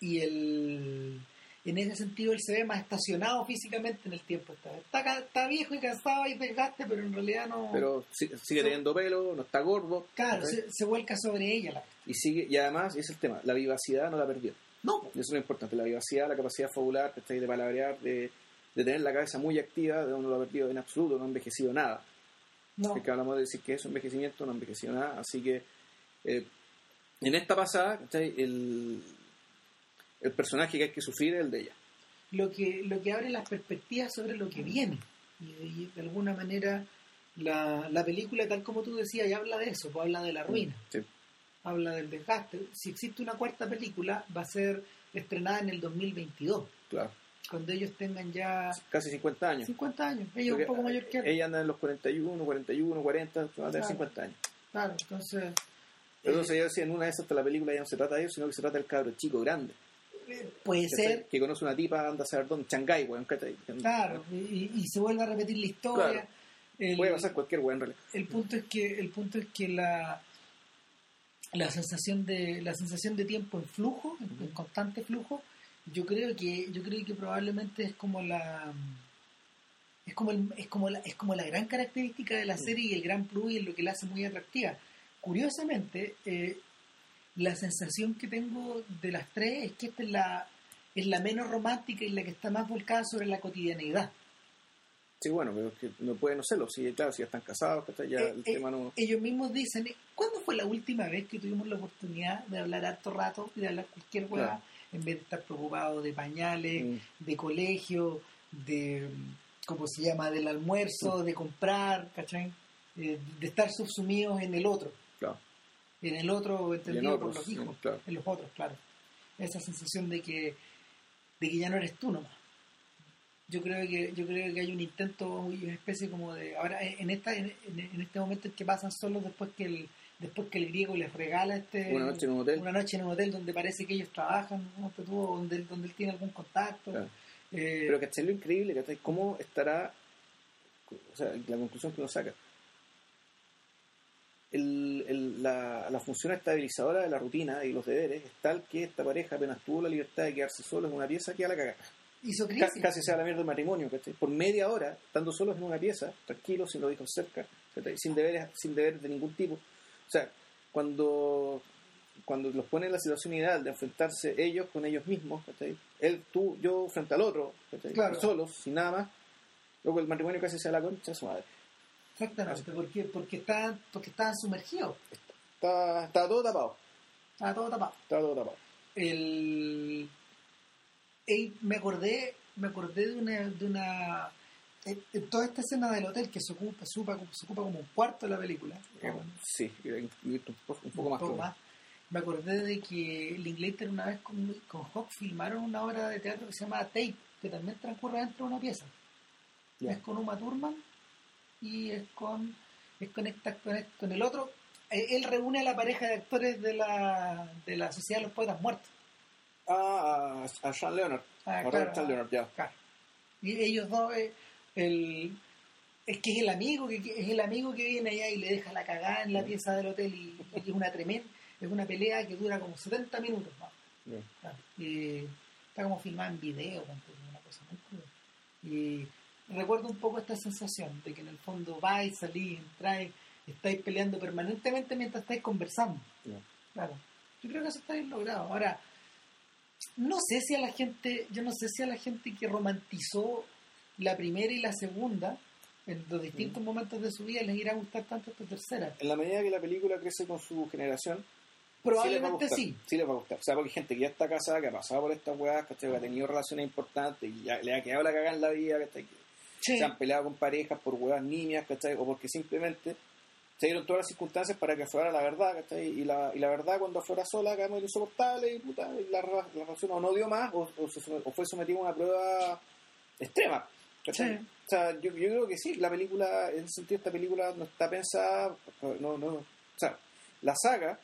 y el, en ese sentido él se ve más estacionado físicamente en el tiempo. Está, está, está viejo y cansado y desgaste, pero en realidad no... Pero sigue teniendo pelo, no está gordo. claro, se, se vuelca sobre ella. La, Y, sigue, y además, ese es el tema, la vivacidad no la perdió. no, Y eso es lo importante, la vivacidad, la capacidad fabular, de palabrear, de, de tener la cabeza muy activa, de uno no lo ha perdido en absoluto, no ha envejecido nada. No. Porque hablamos de decir que es un envejecimiento, no ha envejecido nada. Así que eh, en esta pasada. El, el personaje que hay que sufrir es el de ella. lo que lo que abre las perspectivas sobre lo que viene y, y de alguna manera la, la película tal como tú decías ya habla de eso pues habla de la ruina Sí, habla del desgaste si existe una cuarta película va a ser estrenada en el 2022 claro. Cuando ellos tengan ya Casi 50 años. 50 años ellos Porque un poco mayor que él Ella anda en los 41, 41, 40, va a tener Claro. 50 años. claro entonces Pero entonces yo decía, en una de esas hasta la película ya no se trata de eso, sino que se trata del cabro chico grande. puede ser Que conoce una tipa, anda a saber dónde, Shanghái, weón, claro y, y se vuelve a repetir la historia Claro. El- Puede pasar cualquier weón en realidad. el punto es que el punto es que la la sensación de la sensación de tiempo en flujo en, en constante flujo yo creo que yo creo que probablemente es como la es como el- es como la es como la gran característica de la serie y el gran plus y es lo que la hace muy atractiva. Curiosamente eh, la sensación que tengo de las tres es que esta es la es la menos romántica y la que está más volcada sobre la cotidianeidad. Sí, bueno, pero es que no puede no serlo. Sí, claro, si ya están casados, ya Eh, el eh, tema no... ellos mismos dicen, ¿cuándo fue la última vez que tuvimos la oportunidad de hablar harto rato y de hablar cualquier hueá Claro. En vez de estar preocupados de pañales, Mm. de colegio, de, ¿cómo se llama?, del almuerzo, de comprar, ¿cachai? eh, de estar subsumidos en el otro. Claro. En el otro, entendido por otros, los hijos. en- claro. En los otros, claro. Esa sensación de que, de que ya no eres tú nomás. Yo creo que yo creo que hay un intento y una especie como de ahora en esta en, en- en este momento en que pasan solos después que el después que el griego les regala este Una noche en un hotel. una noche en un hotel donde parece que ellos trabajan ¿no? O donde, donde él tiene algún contacto Claro. Eh, Pero ¿cachai? Lo increíble, ¿cachai? ¿Cómo estará, o sea, la conclusión que uno saca? El, el- la, la función estabilizadora de la rutina y los deberes es tal que esta pareja apenas tuvo la libertad de quedarse solos en una pieza, queda la cagada. hizo casi sea la mierda del matrimonio, ¿cachai? Por media hora, estando solos en una pieza, tranquilos, sin los hijos cerca, ¿cachai? sin deberes, sin deberes de ningún tipo. O sea, cuando, cuando los pone en la situación ideal de enfrentarse ellos con ellos mismos, ¿cachai? Él, tú, yo, frente al otro, ¿cachai? Claro. solos, sin nada más, luego el matrimonio casi sea la concha de su madre. exactamente porque porque estaban porque estaban sumergidos Está, está todo tapado, estaba todo tapado está todo tapado. el y me acordé me acordé de una de una en, en toda esta escena del hotel que se ocupa se ocupa, se ocupa como un cuarto de la película Eh, Sí, un poco, un poco un más. poco claro. más. me acordé de que Linklater una vez con, con Hawk filmaron una obra de teatro que se llama Tape que también transcurre dentro de una pieza es con Uma Thurman y es con es con, esta- con, el- con el otro Eh, él reúne a la pareja de actores de la, de la Sociedad de los Poetas Muertos Ah, a, a Sean Leonard. Ah, claro, Sean Leonard, ya. Claro. Y ellos dos, eh, el, es que es el amigo que que- es el amigo que viene allá y le deja la cagada en la pieza del hotel y, y es una tremenda, es una pelea que dura como 70 minutos. Claro. Y está como filmada en video, una cosa muy cruda. Y recuerdo un poco esta sensación de que en el fondo vais, salís, entráis, estáis peleando permanentemente mientras estáis conversando. Claro. Yo creo que eso está bien logrado. Ahora, no sé si a la gente, yo no sé si a la gente que romantizó la primera y la segunda, en los distintos momentos de su vida, les irá a gustar tanto esta tercera. En la medida que la película crece con su generación, Probablemente sí. sí. les va a gustar, Sí les va a gustar. O sea, porque hay gente que ya está casada, que ha pasado por estas weas, que ha tenido relaciones importantes y ya le ha quedado la cagada en la vida, que Sí. se han peleado con parejas por weas niñas, ¿cachai? O porque simplemente se dieron todas las circunstancias para que aflorara la verdad, ¿cachai? Y la, y la verdad cuando aflora sola queda muy insoportable y, puta, y la, la relación o no dio más o fue sometida a una prueba extrema. Sí. O sea, yo, yo creo que sí, la película, en ese sentido, esta película no está pensada, no, no, o sea, la saga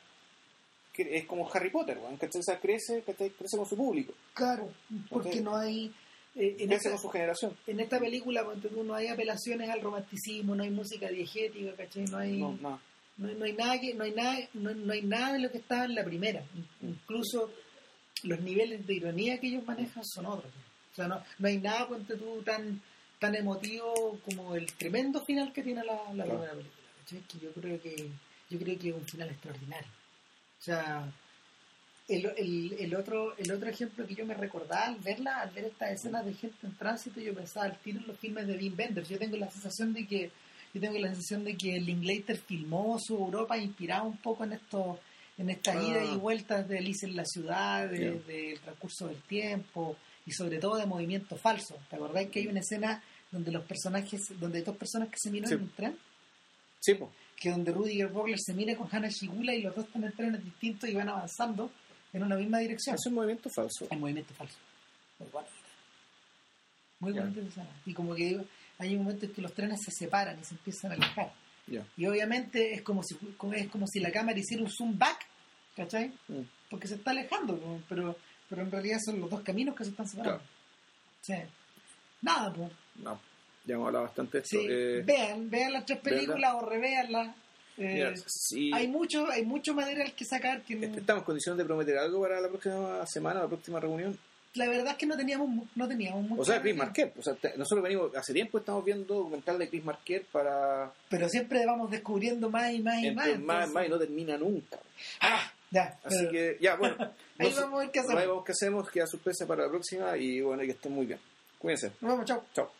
es como Harry Potter, ¿cachai? O sea, crece, crece con su público, Claro, porque no hay... eh, en, crece esta, con su generación. en esta película no hay apelaciones al romanticismo, no hay música diegética, ¿cachai? No hay... No, no. no, no hay nada que no hay nada no, no hay nada de lo que estaba en la primera In- incluso los niveles de ironía que ellos manejan son otros sea no, no hay nada ponte tú tan tan emotivo como el tremendo final que tiene la, la Claro. primera película que yo creo que yo creo que es un final extraordinario o sea el, el, el otro el otro ejemplo que yo me recordaba al verla al ver estas escenas de gente en tránsito yo pensaba al tiro en los filmes de Wim Wenders yo tengo la sensación de que yo tengo la sensación de que Linklater filmó su Europa inspirado un poco en esto en estas Ah. idas y vueltas de Alice en la ciudad, de- del transcurso del tiempo y sobre todo de movimiento falso. ¿Te acordás que hay una escena donde los personajes, donde hay dos personas que se miran Sí. en un tren? Sí, pues. Que donde Rudiger Vogler se mira con Hannah Shigula y los dos están en trenes distintos y van avanzando en una misma dirección. Es un movimiento falso. Hay movimiento falso. Muy bonito. Muy Ya. bonito esa escena. Y como que hay un momento en que los trenes se separan y se empiezan a alejar. Ya. Y obviamente es como si es como si la cámara hiciera un zoom back, ¿cachai? Mm. Porque se está alejando, pero pero en realidad son los dos caminos que se están separando. Sí. Nada, pues. No, ya hemos hablado bastante de esto. Sí. Eh, Vean, vean las tres ¿verdad? películas o revéanlas. Eh, si hay mucho, hay mucho material que sacar que no- este, estamos en condiciones de prometer algo para la próxima semana, la próxima reunión. la verdad es que no teníamos no teníamos mucho O sea, Chris. Marquette. O sea, te- nosotros venimos, hace tiempo estamos viendo documental de Chris Marquette para. pero siempre vamos descubriendo más y más y más. Entonces, más, entonces- más y no termina nunca. ¡Ah! Ya, Así pero que, ya, bueno. ahí vamos a ver qué Ahí hacemos. vamos qué hacemos, queda sorpresa para la próxima y bueno, que estén muy bien. Cuídense. Nos vemos, chao. Chao.